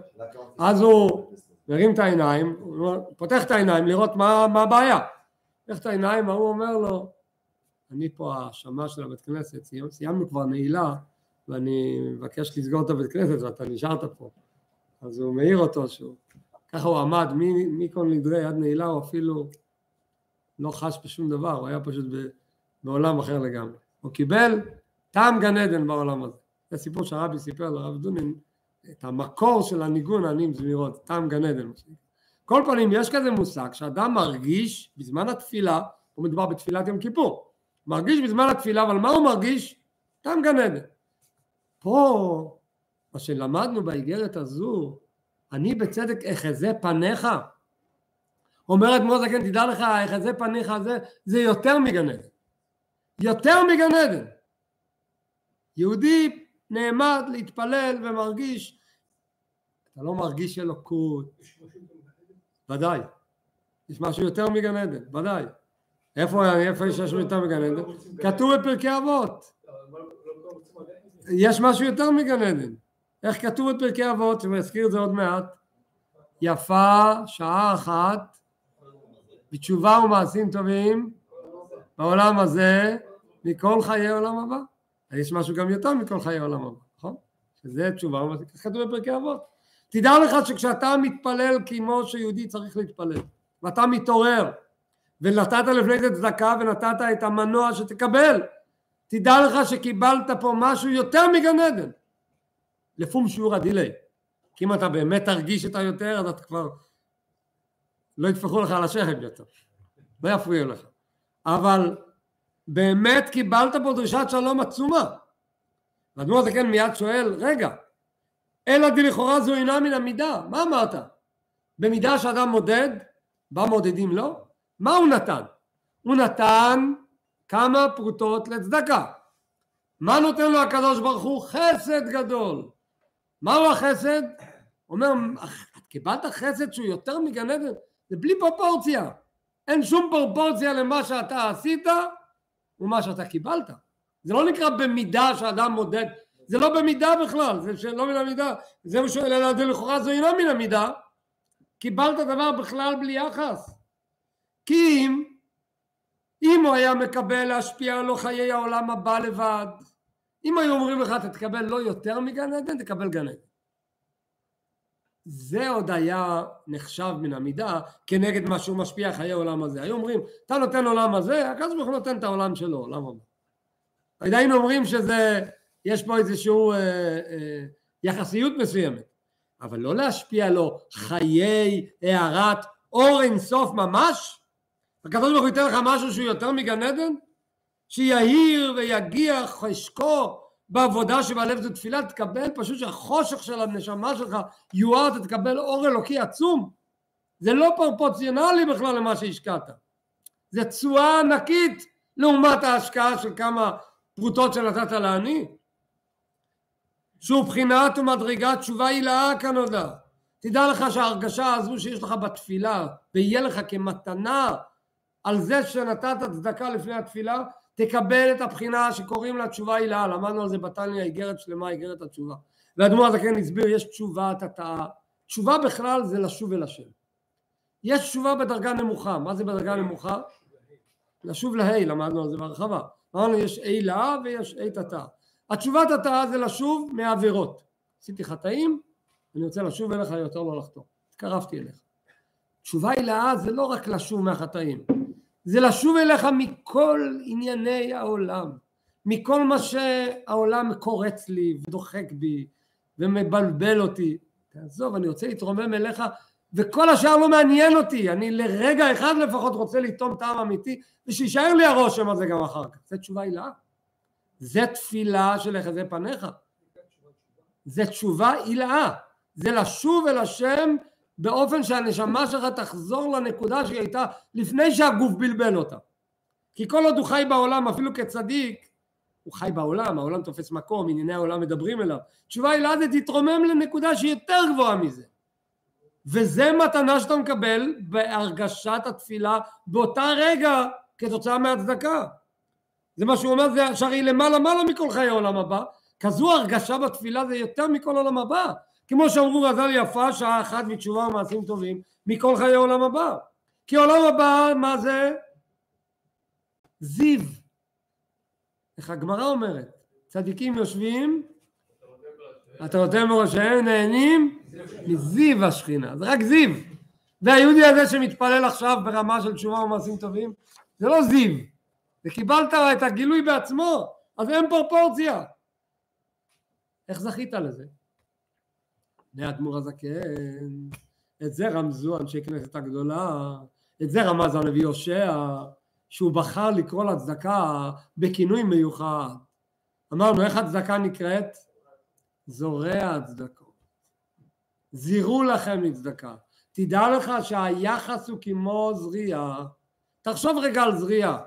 אז הוא מרים את העיניים, הוא פותח את העיניים לראות מה, מה הבעיה. פותח את העיניים, ההוא אומר לו, אני פה השמע של הבית כנסת, סיימנו כבר נעילה, ואני מבקש לסגור את הבית כנסת ואתה נשארת פה. אז הוא מעיר אותו שהוא, ככה הוא עמד מכל נדרי עד נעילה, הוא אפילו לא חש בשום דבר, הוא היה פשוט בעולם אחר לגמרי. הוא קיבל טעם גן עדן בעולם הזה. זה סיפור שהרבי סיפר לרב דונין, את המקור של הניגון עניים זמירות, טעם גן עדן. כל פנים, יש כזה מושג שאדם מרגיש בזמן התפילה, הוא מדובר בתפילת יום כיפור, מרגיש בזמן התפילה, אבל מה הוא מרגיש? טעם גן עדן. פה, מה שלמדנו באיגרת הזו, אני בצדק אחזה פניך. אומרת מוזקן, כן, תדע לך, אחזה פניך זה, זה יותר מגן עדן. יותר מגן עדן. יהודי נעמד להתפלל ומרגיש, אתה לא מרגיש אלוקות. ודאי. יש משהו יותר מגן עדן, ודאי. איפה, יש יותר מגן עדן? כתוב בפרקי אבות. יש משהו יותר מגן עדן. איך כתוב בפרקי אבות, אני אזכיר את זה עוד מעט, יפה שעה אחת בתשובה ומעשים טובים בעולם הזה מכל חיי עולם הבא. יש משהו גם יותר מכל חיי עולם הבא, נכון? שזה תשובה כתוב בפרקי אבות. תדע לך שכשאתה מתפלל כמו שיהודי צריך להתפלל, ואתה מתעורר, ונתת לפני זה צדקה ונתת את המנוע שתקבל, תדע לך שקיבלת פה משהו יותר מגן עדן. לפום שיעור הדיליי. כי אם אתה באמת תרגיש את היותר, אז אתה כבר לא יטפחו לך על השכם יותר. לא יפריעו לך. אבל באמת קיבלת פה דרישת שלום עצומה. הזה כן מיד שואל, רגע, אלא דלכאורה זו אינה מן המידה, מה אמרת? במידה שאדם מודד, בה מודדים לו? מה הוא נתן? הוא נתן כמה פרוטות לצדקה. מה נותן לו הקדוש ברוך הוא? חסד גדול. מהו החסד? אומר, קיבלת חסד שהוא יותר מגן עדן? זה בלי פרופורציה. אין שום פרופורציה למה שאתה עשית ומה שאתה קיבלת. זה לא נקרא במידה שאדם מודד, זה לא במידה בכלל, זה לא מן המידה, זה מה אלא לכאורה זה אינו מן המידה, קיבלת דבר בכלל בלי יחס. כי אם אם הוא היה מקבל להשפיע על חיי העולם הבא לבד, אם היו אומרים לך אתה תקבל לא יותר מגן עדן, תקבל גן עדן. זה עוד היה נחשב מן המידה כנגד מה שהוא משפיע חיי העולם הזה. היו אומרים, אתה נותן עולם הזה, הקדוש ברוך הוא נותן את העולם שלו, עולם הבא. היינו אומרים שזה, יש פה איזושהי אה, אה, יחסיות מסוימת, אבל לא להשפיע לו חיי הארת אור אינסוף ממש, הקדוש ברוך הוא ייתן לך משהו שהוא יותר מגן עדן? שיהיר ויגיח חשקו בעבודה שבלב זו תפילה, תקבל פשוט שהחושך של הנשמה שלך יואר, אתה תקבל אור אלוקי עצום. זה לא פרופורציונלי בכלל למה שהשקעת. זה תשואה ענקית לעומת ההשקעה של כמה פרוטות שנתת לעני. שוב בחינת ומדרגת תשובה הילאה כנודע. תדע לך שההרגשה הזו שיש לך בתפילה ויהיה לך כמתנה על זה שנתת צדקה לפני התפילה, תקבל את הבחינה שקוראים לה תשובה הילאה, למדנו על זה בתניא איגרת שלמה, איגרת התשובה. והאדמו"ר הזה כן הסביר, יש תשובת התאה. תשובה בכלל זה לשוב אל השם. יש תשובה בדרגה נמוכה, מה זה בדרגה נמוכה? לשוב להי, למדנו על זה בהרחבה. אמרנו יש אי לה ויש אי תתאה. התשובת התאה זה לשוב מעבירות. עשיתי חטאים, אני רוצה לשוב אליך יותר לא לחטוא. התקרבתי אליך. תשובה הילאה זה לא רק לשוב מהחטאים, זה לשוב אליך מכל ענייני העולם, מכל מה שהעולם קורץ לי ודוחק בי ומבלבל אותי. תעזוב, אני רוצה להתרומם אליך וכל השאר לא מעניין אותי, אני לרגע אחד לפחות רוצה לטעום טעם אמיתי ושישאר לי הרושם הזה גם אחר כך. זה תשובה הילאה. זה תפילה של החזה פניך. זה תשובה הילאה, זה לשוב אל השם באופן שהנשמה שלך תחזור לנקודה שהיא הייתה לפני שהגוף בלבל אותה. כי כל עוד הוא חי בעולם, אפילו כצדיק, הוא חי בעולם, העולם תופס מקום, ענייני העולם מדברים אליו. תשובה הילאה זה תתרומם לנקודה שהיא יותר גבוהה מזה. וזה מתנה שאתה מקבל בהרגשת התפילה באותה רגע כתוצאה מהצדקה. זה מה שהוא אומר, זה שהרי למעלה מעלה מכל חיי העולם הבא, כזו הרגשה בתפילה זה יותר מכל עולם הבא. כמו שאמרו רזל יפה, שעה אחת מתשובה ומעשים טובים, מכל חיי העולם הבא. כי עולם הבא, מה זה? זיו. איך הגמרא אומרת? צדיקים יושבים, אתה נותן בראשיהם, נהנים מזיו השכינה, זה רק זיו. והיהודי הזה שמתפלל עכשיו ברמה של תשובה ומעשים טובים, זה לא זיו, וקיבלת את הגילוי בעצמו, אז אין פרופורציה. איך זכית לזה? בני האדמו"ר הזקן, את זה רמזו אנשי כנסת הגדולה, את זה רמז הנביא הושע, שהוא בחר לקרוא לצדקה בכינוי מיוחד. אמרנו, איך הצדקה נקראת? זורע הצדקות. זירו לכם לצדקה. תדע לך שהיחס הוא כמו זריעה. תחשוב רגע על זריעה.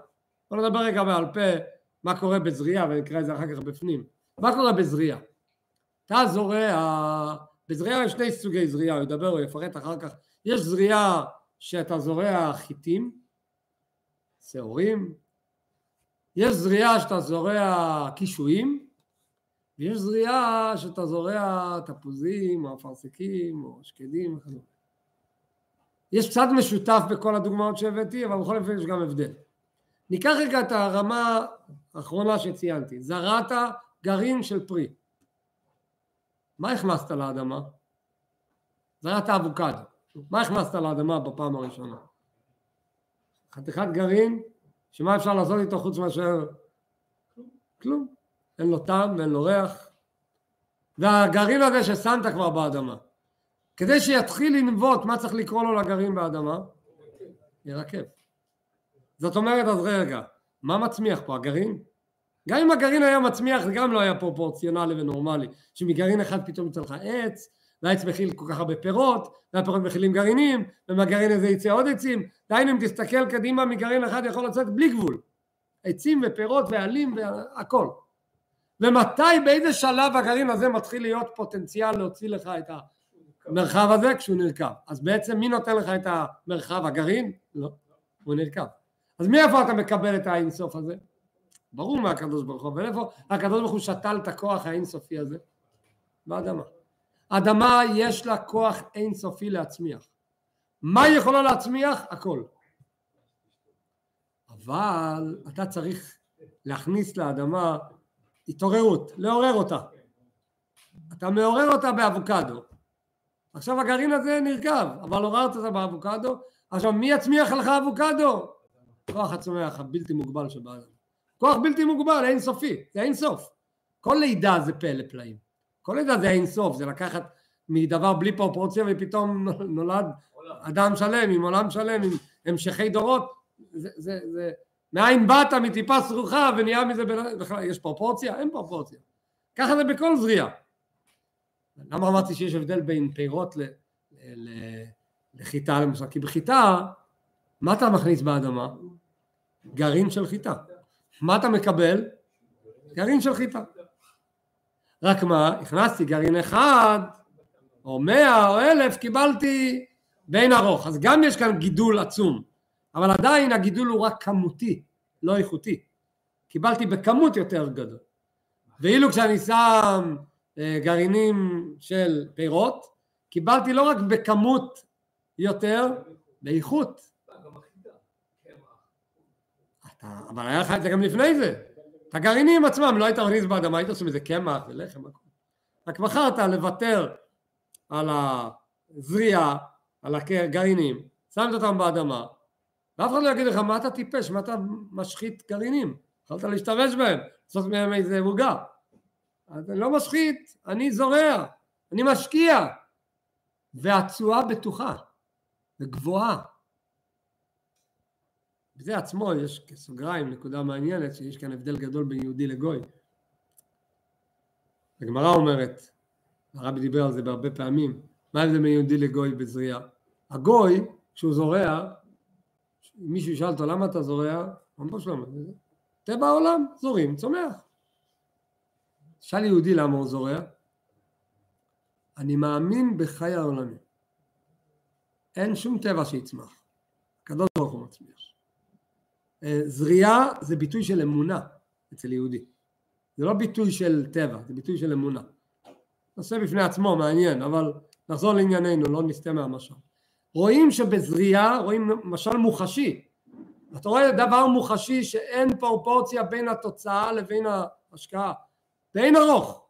בוא נדבר רגע בעל פה מה קורה בזריעה ונקרא את זה אחר כך בפנים. מה קורה בזריעה? אתה זורע, בזריעה יש שני סוגי זריעה, הוא ידבר, הוא יפרט אחר כך. יש זריעה שאתה זורע חיטים, שעורים, יש זריעה שאתה זורע קישואים, ויש זריעה שאתה זורע תפוזים או אפרסקים או שקדים וכדומה. יש קצת משותף בכל הדוגמאות שהבאתי, אבל בכל אופן יש גם הבדל. ניקח רגע את הרמה האחרונה שציינתי, זרעת גרעין של פרי. מה הכנסת לאדמה? זרעת אבוקדו. מה הכנסת לאדמה בפעם הראשונה? חתיכת גרעין, שמה אפשר לעשות איתו חוץ מאשר כלום. אין לו טעם ואין לו ריח. והגרעין הזה ששמת כבר באדמה, כדי שיתחיל לנבוט, מה צריך לקרוא לו לגרעין באדמה? ירקב. זאת אומרת, אז רגע, מה מצמיח פה, הגרעין? גם אם הגרעין היה מצמיח, זה גם לא היה פרופורציונלי ונורמלי, שמגרעין אחד פתאום יצא לך עץ, והעץ מכיל כל כך הרבה פירות, והפירות מכילים גרעינים, ומהגרעין הזה יצא עוד עצים, דהיינו אם תסתכל קדימה מגרעין אחד יכול לצאת בלי גבול, עצים ופירות ועלים והכל. ומתי, באיזה שלב הגרעין הזה מתחיל להיות פוטנציאל להוציא לך את המרחב הזה כשהוא נרקב. אז בעצם מי נותן לך את המרחב, הגרעין? לא, הוא נרקב. אז מאיפה אתה מקבל את האינסוף הזה? ברור מהקדוש ברוך הוא, אבל איפה הקדוש ברוך הוא שתל את הכוח האינסופי הזה? באדמה. אדמה יש לה כוח אינסופי להצמיח. מה היא יכולה להצמיח? הכל. אבל אתה צריך להכניס לאדמה התעוררות, לעורר אותה. אתה מעורר אותה באבוקדו. עכשיו הגרעין הזה נרכב, אבל עוררת אותה באבוקדו, עכשיו מי יצמיח לך אבוקדו? כוח הצומח הבלתי מוגבל שבאדם. כוח בלתי מוגבל, אין סופי, זה אין סוף. כל לידה זה פלא פלאים. כל לידה זה אין סוף, זה לקחת מדבר בלי פרופורציה ופתאום *laughs* נולד אדם שלם עם עולם שלם עם המשכי דורות. זה, זה, זה, מאין באת מטיפה סרוחה ונהיה מזה בכלל, יש פרופורציה? אין פרופורציה. ככה זה בכל זריעה. למה אמרתי שיש הבדל בין פירות ל, ל, לחיטה למשל? כי בחיטה, מה אתה מכניס באדמה? גרעין של חיטה. מה אתה מקבל? גרעין של חיטה. רק מה, הכנסתי גרעין אחד, או מאה, או אלף, קיבלתי בין ארוך. אז גם יש כאן גידול עצום. אבל עדיין הגידול הוא רק כמותי, לא איכותי. קיבלתי בכמות יותר גדול. ואילו כשאני שם אה, גרעינים של פירות, קיבלתי לא רק בכמות יותר, באיכות. אבל היה לך את זה גם לפני זה. את הגרעינים עצמם לא היית מכניס באדמה, היית עושה מזה קמח ולחם. רק בחרת לוותר על הזריעה, על הגרעינים, שמת אותם באדמה, ואף אחד לא יגיד לך מה אתה טיפש, מה אתה משחית גרעינים, יכולת להשתמש בהם, לעשות מהם איזה עוגה. אני לא משחית, אני זורע, אני משקיע, והתשואה בטוחה וגבוהה. בזה עצמו יש כסוגריים נקודה מעניינת שיש כאן הבדל גדול בין יהודי לגוי. הגמרא אומרת הרבי דיבר על זה בהרבה פעמים, מה ההבדל בין יהודי לגוי בזריעה? הגוי, כשהוא זורע, מישהו ישאל אותו למה אתה זורע? אמרו שלמה, טבע העולם, זורים, צומח. שאל יהודי למה הוא זורע? אני מאמין בחיי העולמים. אין שום טבע שיצמח. הקדוש ברוך הוא מצמיח. אה, זריעה זה ביטוי של אמונה אצל יהודי. זה לא ביטוי של טבע, זה ביטוי של אמונה. נושא בפני עצמו, מעניין, אבל נחזור לענייננו, לא נסטה מהמשל. רואים שבזריעה, רואים משל מוחשי. אתה רואה דבר מוחשי שאין פרופורציה בין התוצאה לבין ההשקעה. באין ארוך.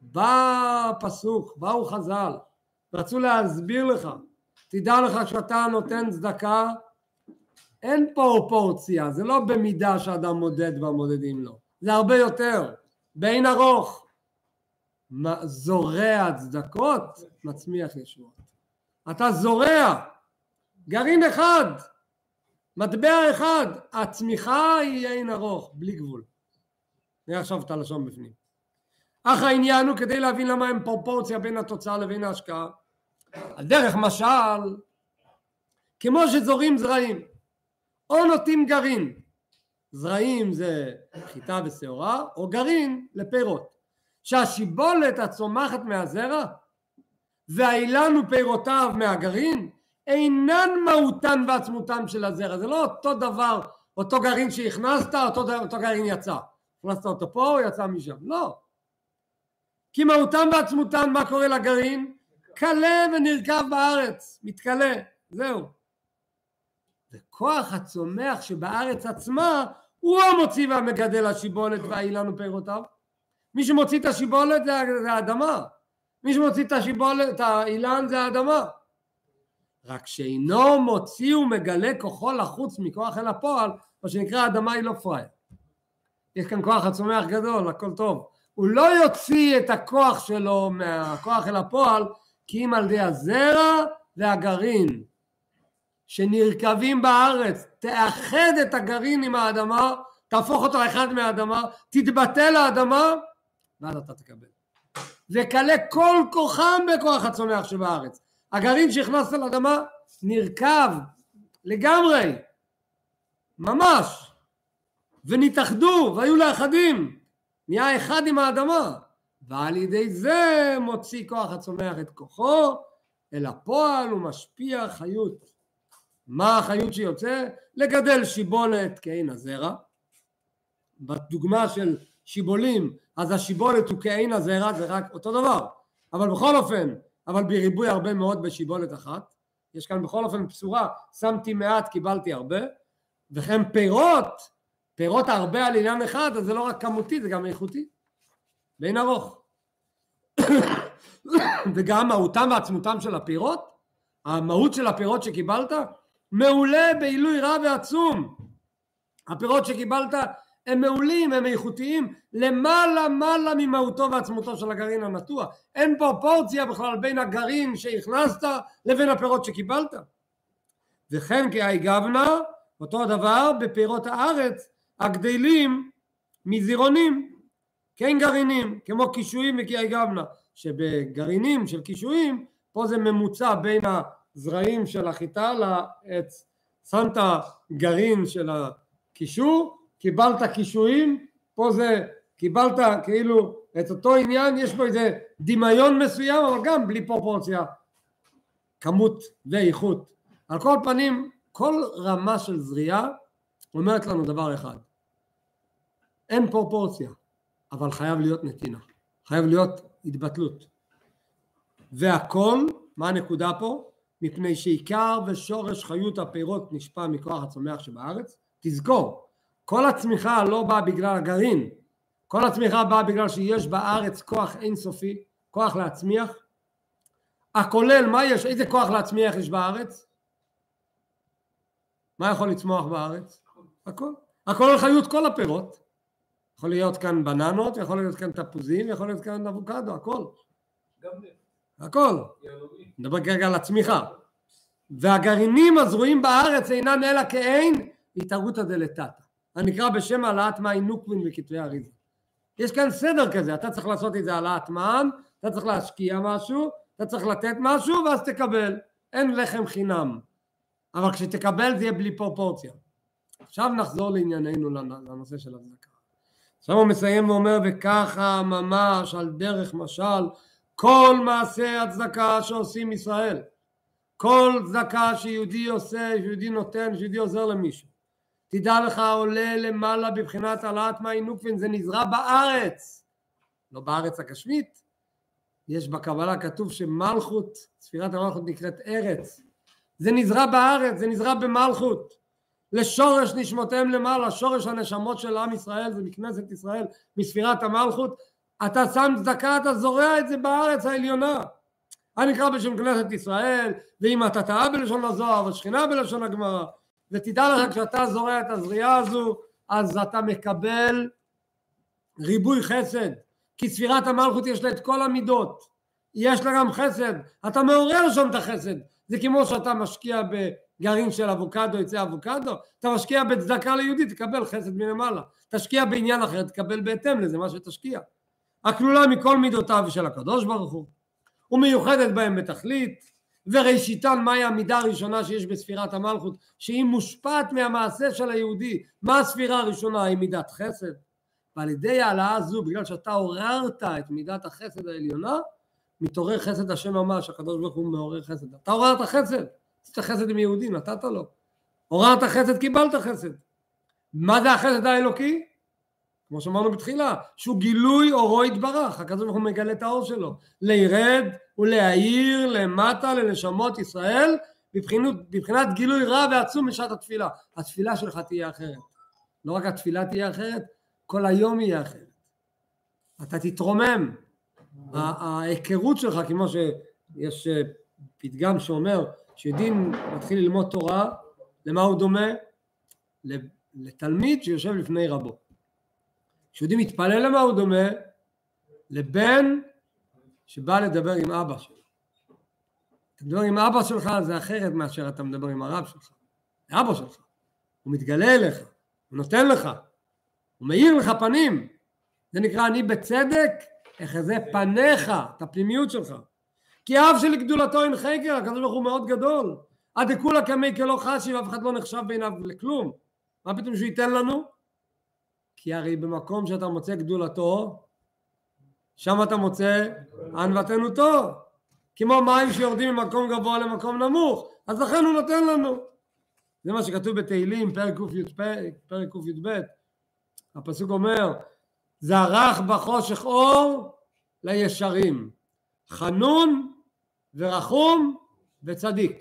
בא פסוק, באו חז"ל, רצו להסביר לך, תדע לך שאתה נותן צדקה, אין פרופורציה, זה לא במידה שאדם מודד והמודדים לו, זה הרבה יותר, באין ארוך. זורע צדקות, מצמיח ישועות. אתה זורע גרעין אחד, מטבע אחד, הצמיחה היא אין ארוך, בלי גבול. נראה עכשיו את הלשון בפנים. אך העניין הוא כדי להבין למה אין פרופורציה בין התוצאה לבין ההשקעה. על דרך משל, כמו שזורים זרעים, או נוטים גרעין, זרעים זה חיטה ושעורה, או גרעין לפירות. שהשיבולת הצומחת מהזרע והאילן ופירותיו מהגרעין אינן מהותן ועצמותן של הזרע. זה לא אותו דבר, אותו גרעין שהכנסת, אותו, אותו גרעין יצא. הכנסת אותו פה, הוא יצא משם. לא. כי מהותן ועצמותן, מה קורה לגרעין? קלה ונרכב בארץ, מתכלה, זהו. וכוח הצומח שבארץ עצמה הוא המוציא והמגדל השיבולת והאילן ופירותיו. מי שמוציא את השיבולת זה, זה האדמה. מי שמוציא את השיבולת, את האילן זה האדמה. רק שאינו מוציא ומגלה כוחו לחוץ מכוח אל הפועל, מה שנקרא האדמה היא לא פראייר. יש כאן כוח הצומח גדול, הכל טוב. הוא לא יוציא את הכוח שלו מהכוח אל הפועל, כי אם על ידי הזרע והגרעין שנרקבים בארץ, תאחד את הגרעין עם האדמה, תהפוך אותו לאחד מהאדמה, תתבטל האדמה, ואז אתה תקבל. וכלה כל כוחם בכוח הצומח שבארץ. הגרעין שהכנסת לאדמה נרקב לגמרי, ממש, ונתאחדו והיו לאחדים, נהיה אחד עם האדמה, ועל ידי זה מוציא כוח הצומח את כוחו אל הפועל ומשפיע חיות. מה החיות שיוצא? לגדל שיבולת כעין הזרע. בדוגמה של שיבולים אז השיבולת הוא כעין הזרע זה רק אותו דבר. אבל בכל אופן אבל בריבוי הרבה מאוד בשיבולת אחת. יש כאן בכל אופן בשורה שמתי מעט קיבלתי הרבה. וכן פירות פירות הרבה על עניין אחד אז זה לא רק כמותי זה גם איכותי. בין ארוך. *coughs* וגם מהותם ועצמותם של הפירות המהות של הפירות שקיבלת מעולה בעילוי רע ועצום הפירות שקיבלת הם מעולים, הם איכותיים, למעלה מעלה ממהותו ועצמותו של הגרעין הנטוע. אין פרופורציה בכלל בין הגרעין שהכנסת לבין הפירות שקיבלת. וכן כאי גבנה, אותו הדבר בפירות הארץ הגדלים מזירונים, כן גרעינים, כמו קישואים וכאי גבנה, שבגרעינים של קישואים, פה זה ממוצע בין הזרעים של החיטה לעץ. שמת גרעין של הקישור קיבלת קישואים, פה זה קיבלת כאילו את אותו עניין, יש פה איזה דמיון מסוים, אבל גם בלי פרופורציה, כמות ואיכות. על כל פנים, כל רמה של זריעה אומרת לנו דבר אחד, אין פרופורציה, אבל חייב להיות נתינה, חייב להיות התבטלות. והכל, מה הנקודה פה? מפני שעיקר ושורש חיות הפירות נשפע מכוח הצומח שבארץ, תזכור, כל הצמיחה לא באה בגלל הגרעין, כל הצמיחה באה בגלל שיש בארץ כוח אינסופי, כוח להצמיח, הכולל מה יש, איזה כוח להצמיח יש בארץ? מה יכול לצמוח בארץ? הכל. הכולל חיות כל הפירות. יכול להיות כאן בננות, יכול להיות כאן תפוזים, יכול להיות כאן אבוקדו, הכל. הכל. נדבר כרגע על הצמיחה. והגרעינים הזרועים בארץ אינם אלא כאין התערותא דלתתא. הנקרא בשם העלאת מים נוקבין וכתבי אריזה. יש כאן סדר כזה, אתה צריך לעשות את זה העלאת מע"מ, אתה צריך להשקיע משהו, אתה צריך לתת משהו ואז תקבל. אין לחם חינם. אבל כשתקבל זה יהיה בלי פרופורציה. עכשיו נחזור לענייננו לנושא של הצדקה. עכשיו הוא מסיים ואומר וככה ממש על דרך משל כל מעשה הצדקה שעושים ישראל כל צדקה שיהודי עושה, שיהודי נותן, שיהודי עוזר למישהו. תדע לך עולה למעלה בבחינת העלאת מים נוקפין זה נזרע בארץ לא בארץ הגשמית יש בקבלה כתוב שמלכות ספירת המלכות נקראת ארץ. זה נזרע בארץ זה נזרע במלכות. לשורש נשמותיהם למעלה, שורש הנשמות של עם ישראל זה מכנסת ישראל, מספירת המלכות, אתה שם צדקה, אתה זורע את זה בארץ העליונה. אני אקרא בשם כנסת ישראל, ואם אתה טעה בלשון הזוהר ושכינה בלשון הגמרא, ותדע לך כשאתה זורע את הזריעה הזו, אז אתה מקבל ריבוי חסד, כי ספירת המלכות יש לה את כל המידות, יש לה גם חסד, אתה מעורר שם את החסד, זה כמו שאתה משקיע ב... גרעין של אבוקדו יצא אבוקדו, אתה משקיע בצדקה ליהודי תקבל חסד מלמעלה, תשקיע בעניין אחר תקבל בהתאם לזה מה שתשקיע. הכלולה מכל מידותיו של הקדוש ברוך הוא, ומיוחדת בהם בתכלית, וראשיתן מהי המידה הראשונה שיש בספירת המלכות, שהיא מושפעת מהמעשה של היהודי, מה הספירה הראשונה? היא מידת חסד, ועל ידי העלאה זו, בגלל שאתה עוררת את מידת החסד העליונה, מתעורר חסד השם ממש, הקדוש ברוך הוא מעורר חסד. אתה עוררת חסד, עשית חסד עם יהודי, נתת לו. עוררת חסד, קיבלת חסד. מה זה החסד האלוקי? כמו שאמרנו בתחילה, שהוא גילוי אורו יתברך, הקדוש ברוך הוא מגלה את האור שלו, לירד ולהאיר למטה לנשמות ישראל בבחינת, בבחינת גילוי רע ועצום בשעת התפילה. התפילה שלך תהיה אחרת. לא רק התפילה תהיה אחרת, כל היום יהיה אחרת. אתה תתרומם. ההיכרות שלך, כמו שיש אה, פתגם שאומר שדין מתחיל ללמוד תורה, למה הוא דומה? לתלמיד שיושב לפני רבו. כשיהודי מתפלל למה הוא דומה? לבן שבא לדבר עם אבא שלו. אתה מדבר עם אבא שלך זה אחרת מאשר אתה מדבר עם הרב שלך. זה אבא שלך. הוא מתגלה אליך, הוא נותן לך, הוא מאיר לך פנים. זה נקרא אני בצדק אחזה פניך, את הפנימיות שלך. כי אב של גדולתו אין חקר, הקדוש ברוך הוא מאוד גדול. עד דכולה קמי כלא חשי ואף אחד לא נחשב בעיניו לכלום. מה פתאום שהוא ייתן לנו? כי הרי במקום שאתה מוצא גדולתו, שם אתה מוצא ענוותנותו. כמו מים שיורדים ממקום גבוה למקום נמוך, אז לכן הוא נותן לנו. זה מה שכתוב בתהילים, פרק קי"ב. הפסוק אומר, זרח בחושך אור לישרים, חנון ורחום וצדיק.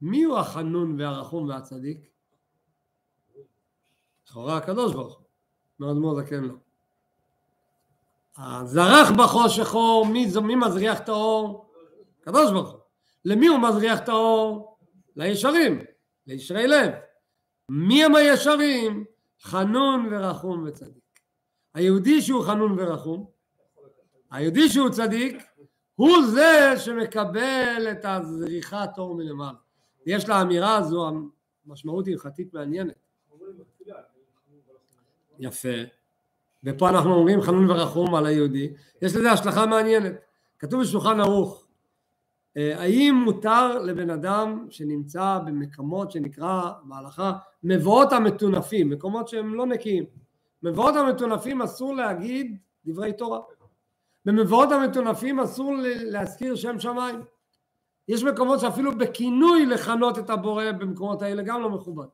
מי הוא החנון והרחום והצדיק? לכאורה הקדוש ברוך הוא, מאוד מאוד זקן לו. הזרח בחושך אור, מי, מי מזריח את האור? הקדוש ברוך הוא. למי הוא מזריח את האור? לישרים, לישרי לב. מי הם הישרים? חנון ורחום וצדיק. היהודי שהוא חנון ורחום, היהודי שהוא צדיק, הוא זה שמקבל את הזריחת אור מלמעלה. יש לאמירה הזו משמעות הלכתית מעניינת. יפה. ופה אנחנו אומרים חנון ורחום על היהודי. יש לזה השלכה מעניינת. כתוב בשולחן ערוך, אה, האם מותר לבן אדם שנמצא במקומות שנקרא בהלכה מבואות המטונפים, מקומות שהם לא נקיים, מבואות המטונפים אסור להגיד דברי תורה. במבואות המטונפים אסור להזכיר שם שמיים. יש מקומות שאפילו בכינוי לכנות את הבורא במקומות האלה גם לא מכובד.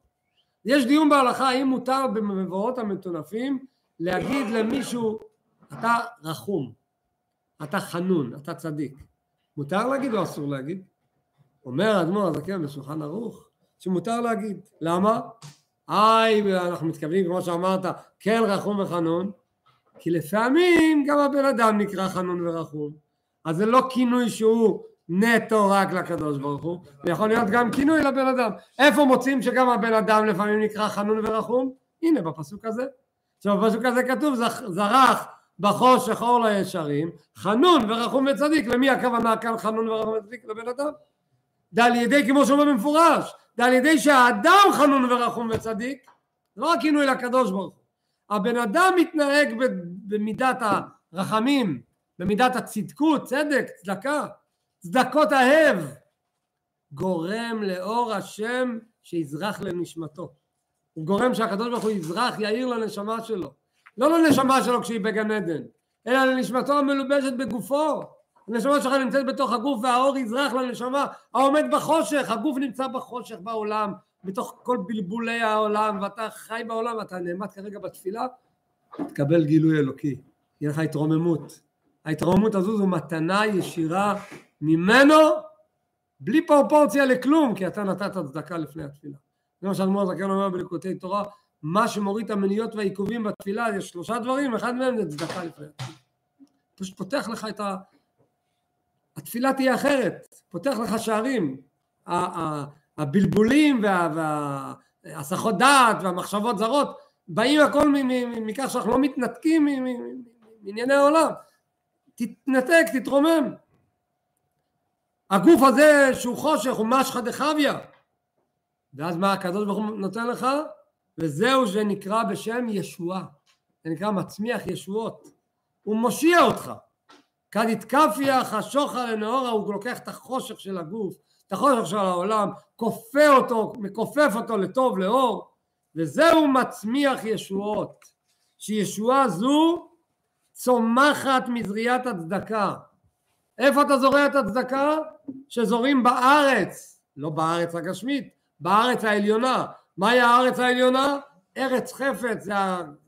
יש דיון בהלכה האם מותר במבואות המטונפים להגיד למישהו אתה רחום, אתה חנון, אתה צדיק. מותר להגיד או אסור להגיד? אומר האדמו"ר הזקן בשולחן ערוך שמותר להגיד. למה? איי, אנחנו מתכוונים כמו שאמרת, כן רחום וחנון, כי לפעמים גם הבן אדם נקרא חנון ורחום. אז זה לא כינוי שהוא נטו רק לקדוש ברוך הוא, זה יכול להיות גם כינוי לבן אדם. איפה מוצאים שגם הבן אדם לפעמים נקרא חנון ורחום? הנה בפסוק הזה. עכשיו בפסוק הזה כתוב זרח בחושך אור לישרים, חנון ורחום וצדיק. למי הכוונה כאן חנון ורחום וצדיק? לבן אדם. זה על ידי, כמו שאומר במפורש, זה על ידי שהאדם חנון ורחום וצדיק, לא רק כינוי לקדוש ברוך הוא. הבן אדם מתנהג במידת הרחמים במידת הצדקות, צדק, צדקה, צדקות אהב, גורם לאור השם שיזרח לנשמתו. הוא גורם שהקדוש ברוך הוא יזרח, יאיר לנשמה שלו. לא לנשמה שלו כשהיא בגן עדן, אלא לנשמתו המלובשת בגופו. הנשמה שלך נמצאת בתוך הגוף והאור יזרח לנשמה העומד בחושך, הגוף נמצא בחושך בעולם, בתוך כל בלבולי העולם, ואתה חי בעולם, ואתה נעמד כרגע בתפילה, תקבל גילוי אלוקי, יהיה לך התרוממות. ההתרוממות הזו זו מתנה ישירה ממנו, בלי פרופורציה לכלום, כי אתה נתת צדקה לפני התפילה. זה מה שאדמו"ר זקן אומר בליקוטי תורה, מה שמוריד את המניות והעיכובים בתפילה, יש שלושה דברים, אחד מהם זה צדקה לפני התפילה. פשוט פותח לך את ה... התפילה תהיה אחרת, פותח לך שערים. הבלבולים והסחות דעת והמחשבות זרות באים הכל מכך שאנחנו לא מתנתקים מענייני העולם. תתנתק, תתרומם. הגוף הזה שהוא חושך הוא משחא דחביא. ואז מה הקדוש ברוך הוא נותן לך? וזהו שנקרא בשם ישועה. זה נקרא מצמיח ישועות. הוא מושיע אותך. כד יתקפיה חשוכה לנאורה, הוא לוקח את החושך של הגוף, את החושך של העולם, כופה אותו, מכופף אותו לטוב, לאור, וזהו מצמיח ישועות, שישועה זו צומחת מזריעת הצדקה. איפה אתה זורע את הצדקה? שזורים בארץ, לא בארץ הגשמית, בארץ העליונה. מהי הארץ העליונה? ארץ חפץ, זה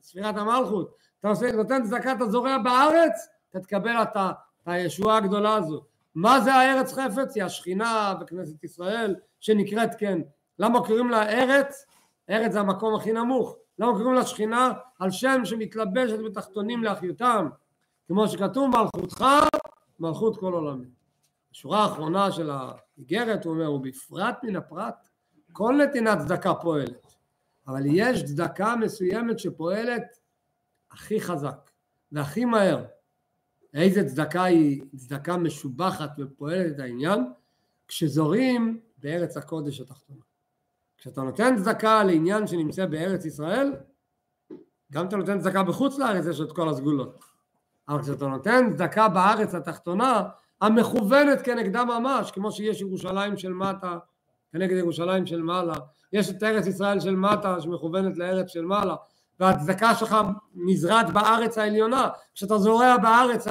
ספירת המלכות. אתה עושה, נותן צדקה, אתה זורע בארץ, אתה תקבל את הישועה הגדולה הזו. מה זה הארץ חפץ? היא השכינה בכנסת ישראל שנקראת כן. למה קוראים לה ארץ? ארץ זה המקום הכי נמוך. למה קוראים לה שכינה? על שם שמתלבשת בתחתונים לאחיותם. כמו שכתוב מלכותך מלכות כל עולמים. השורה האחרונה של האיגרת הוא אומר ובפרט מן הפרט כל נתינת צדקה פועלת אבל יש צדקה מסוימת שפועלת הכי חזק והכי מהר איזה צדקה היא צדקה משובחת ופועלת את העניין? כשזורים בארץ הקודש התחתונה. כשאתה נותן צדקה לעניין שנמצא בארץ ישראל, גם אתה נותן צדקה בחוץ לארץ יש את כל הסגולות. אבל כשאתה נותן צדקה בארץ התחתונה, המכוונת כנגדה ממש, כמו שיש ירושלים של מטה כנגד ירושלים של מעלה, יש את ארץ ישראל של מטה שמכוונת לארץ של מעלה, והצדקה שלך נזרעת בארץ העליונה, כשאתה זורע בארץ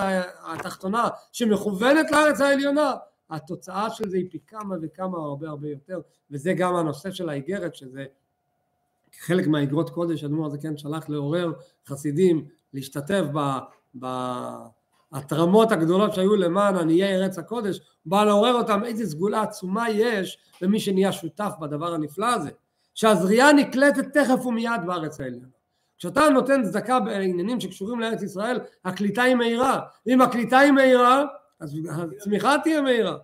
התחתונה שמכוונת לארץ העליונה, התוצאה של זה היא פי כמה וכמה הרבה הרבה יותר, וזה גם הנושא של האיגרת, שזה חלק מהאיגרות קודש, אדמו"ר הזה כן שלח לעורר חסידים להשתתף בהתרמות הגדולות שהיו למען עניי ארץ הקודש, בא לעורר אותם איזה סגולה עצומה יש למי שנהיה שותף בדבר הנפלא הזה, שהזריעה נקלטת תכף ומיד בארץ העליונה. כשאתה נותן צדקה בעניינים שקשורים לארץ ישראל, הקליטה היא מהירה. אם הקליטה היא מהירה, אז הצמיחה תהיה מהירה.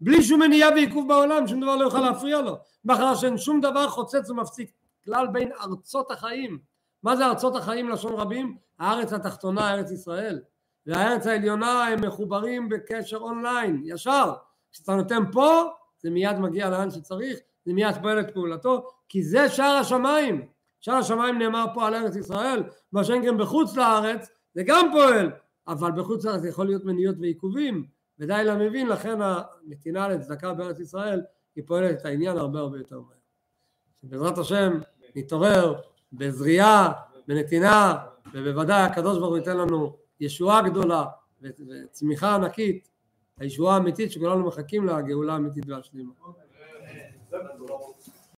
בלי שום מניעה ועיכוב בעולם, שום דבר לא יוכל להפריע לו. מאחר שאין שום דבר חוצץ ומפסיק. כלל בין ארצות החיים. מה זה ארצות החיים לשון רבים? הארץ התחתונה, ארץ ישראל. והארץ העליונה הם מחוברים בקשר אונליין, ישר. כשאתה נותן פה, זה מיד מגיע לאן שצריך, זה מיד פועל את פעולתו, כי זה שער השמיים. שער השמיים נאמר פה על ארץ ישראל, מה שאין כן בחוץ לארץ זה גם פועל, אבל בחוץ לארץ יכול להיות מניות ועיכובים, ודי למבין, לכן הנתינה לצדקה בארץ ישראל היא פועלת את העניין הרבה הרבה יותר מהר. בעזרת השם נתעורר בזריעה, בנתינה, ובוודאי הקדוש ברוך הוא ייתן לנו ישועה גדולה וצמיחה ענקית, הישועה האמיתית שכולנו מחכים לה, הגאולה האמיתית והשלימה.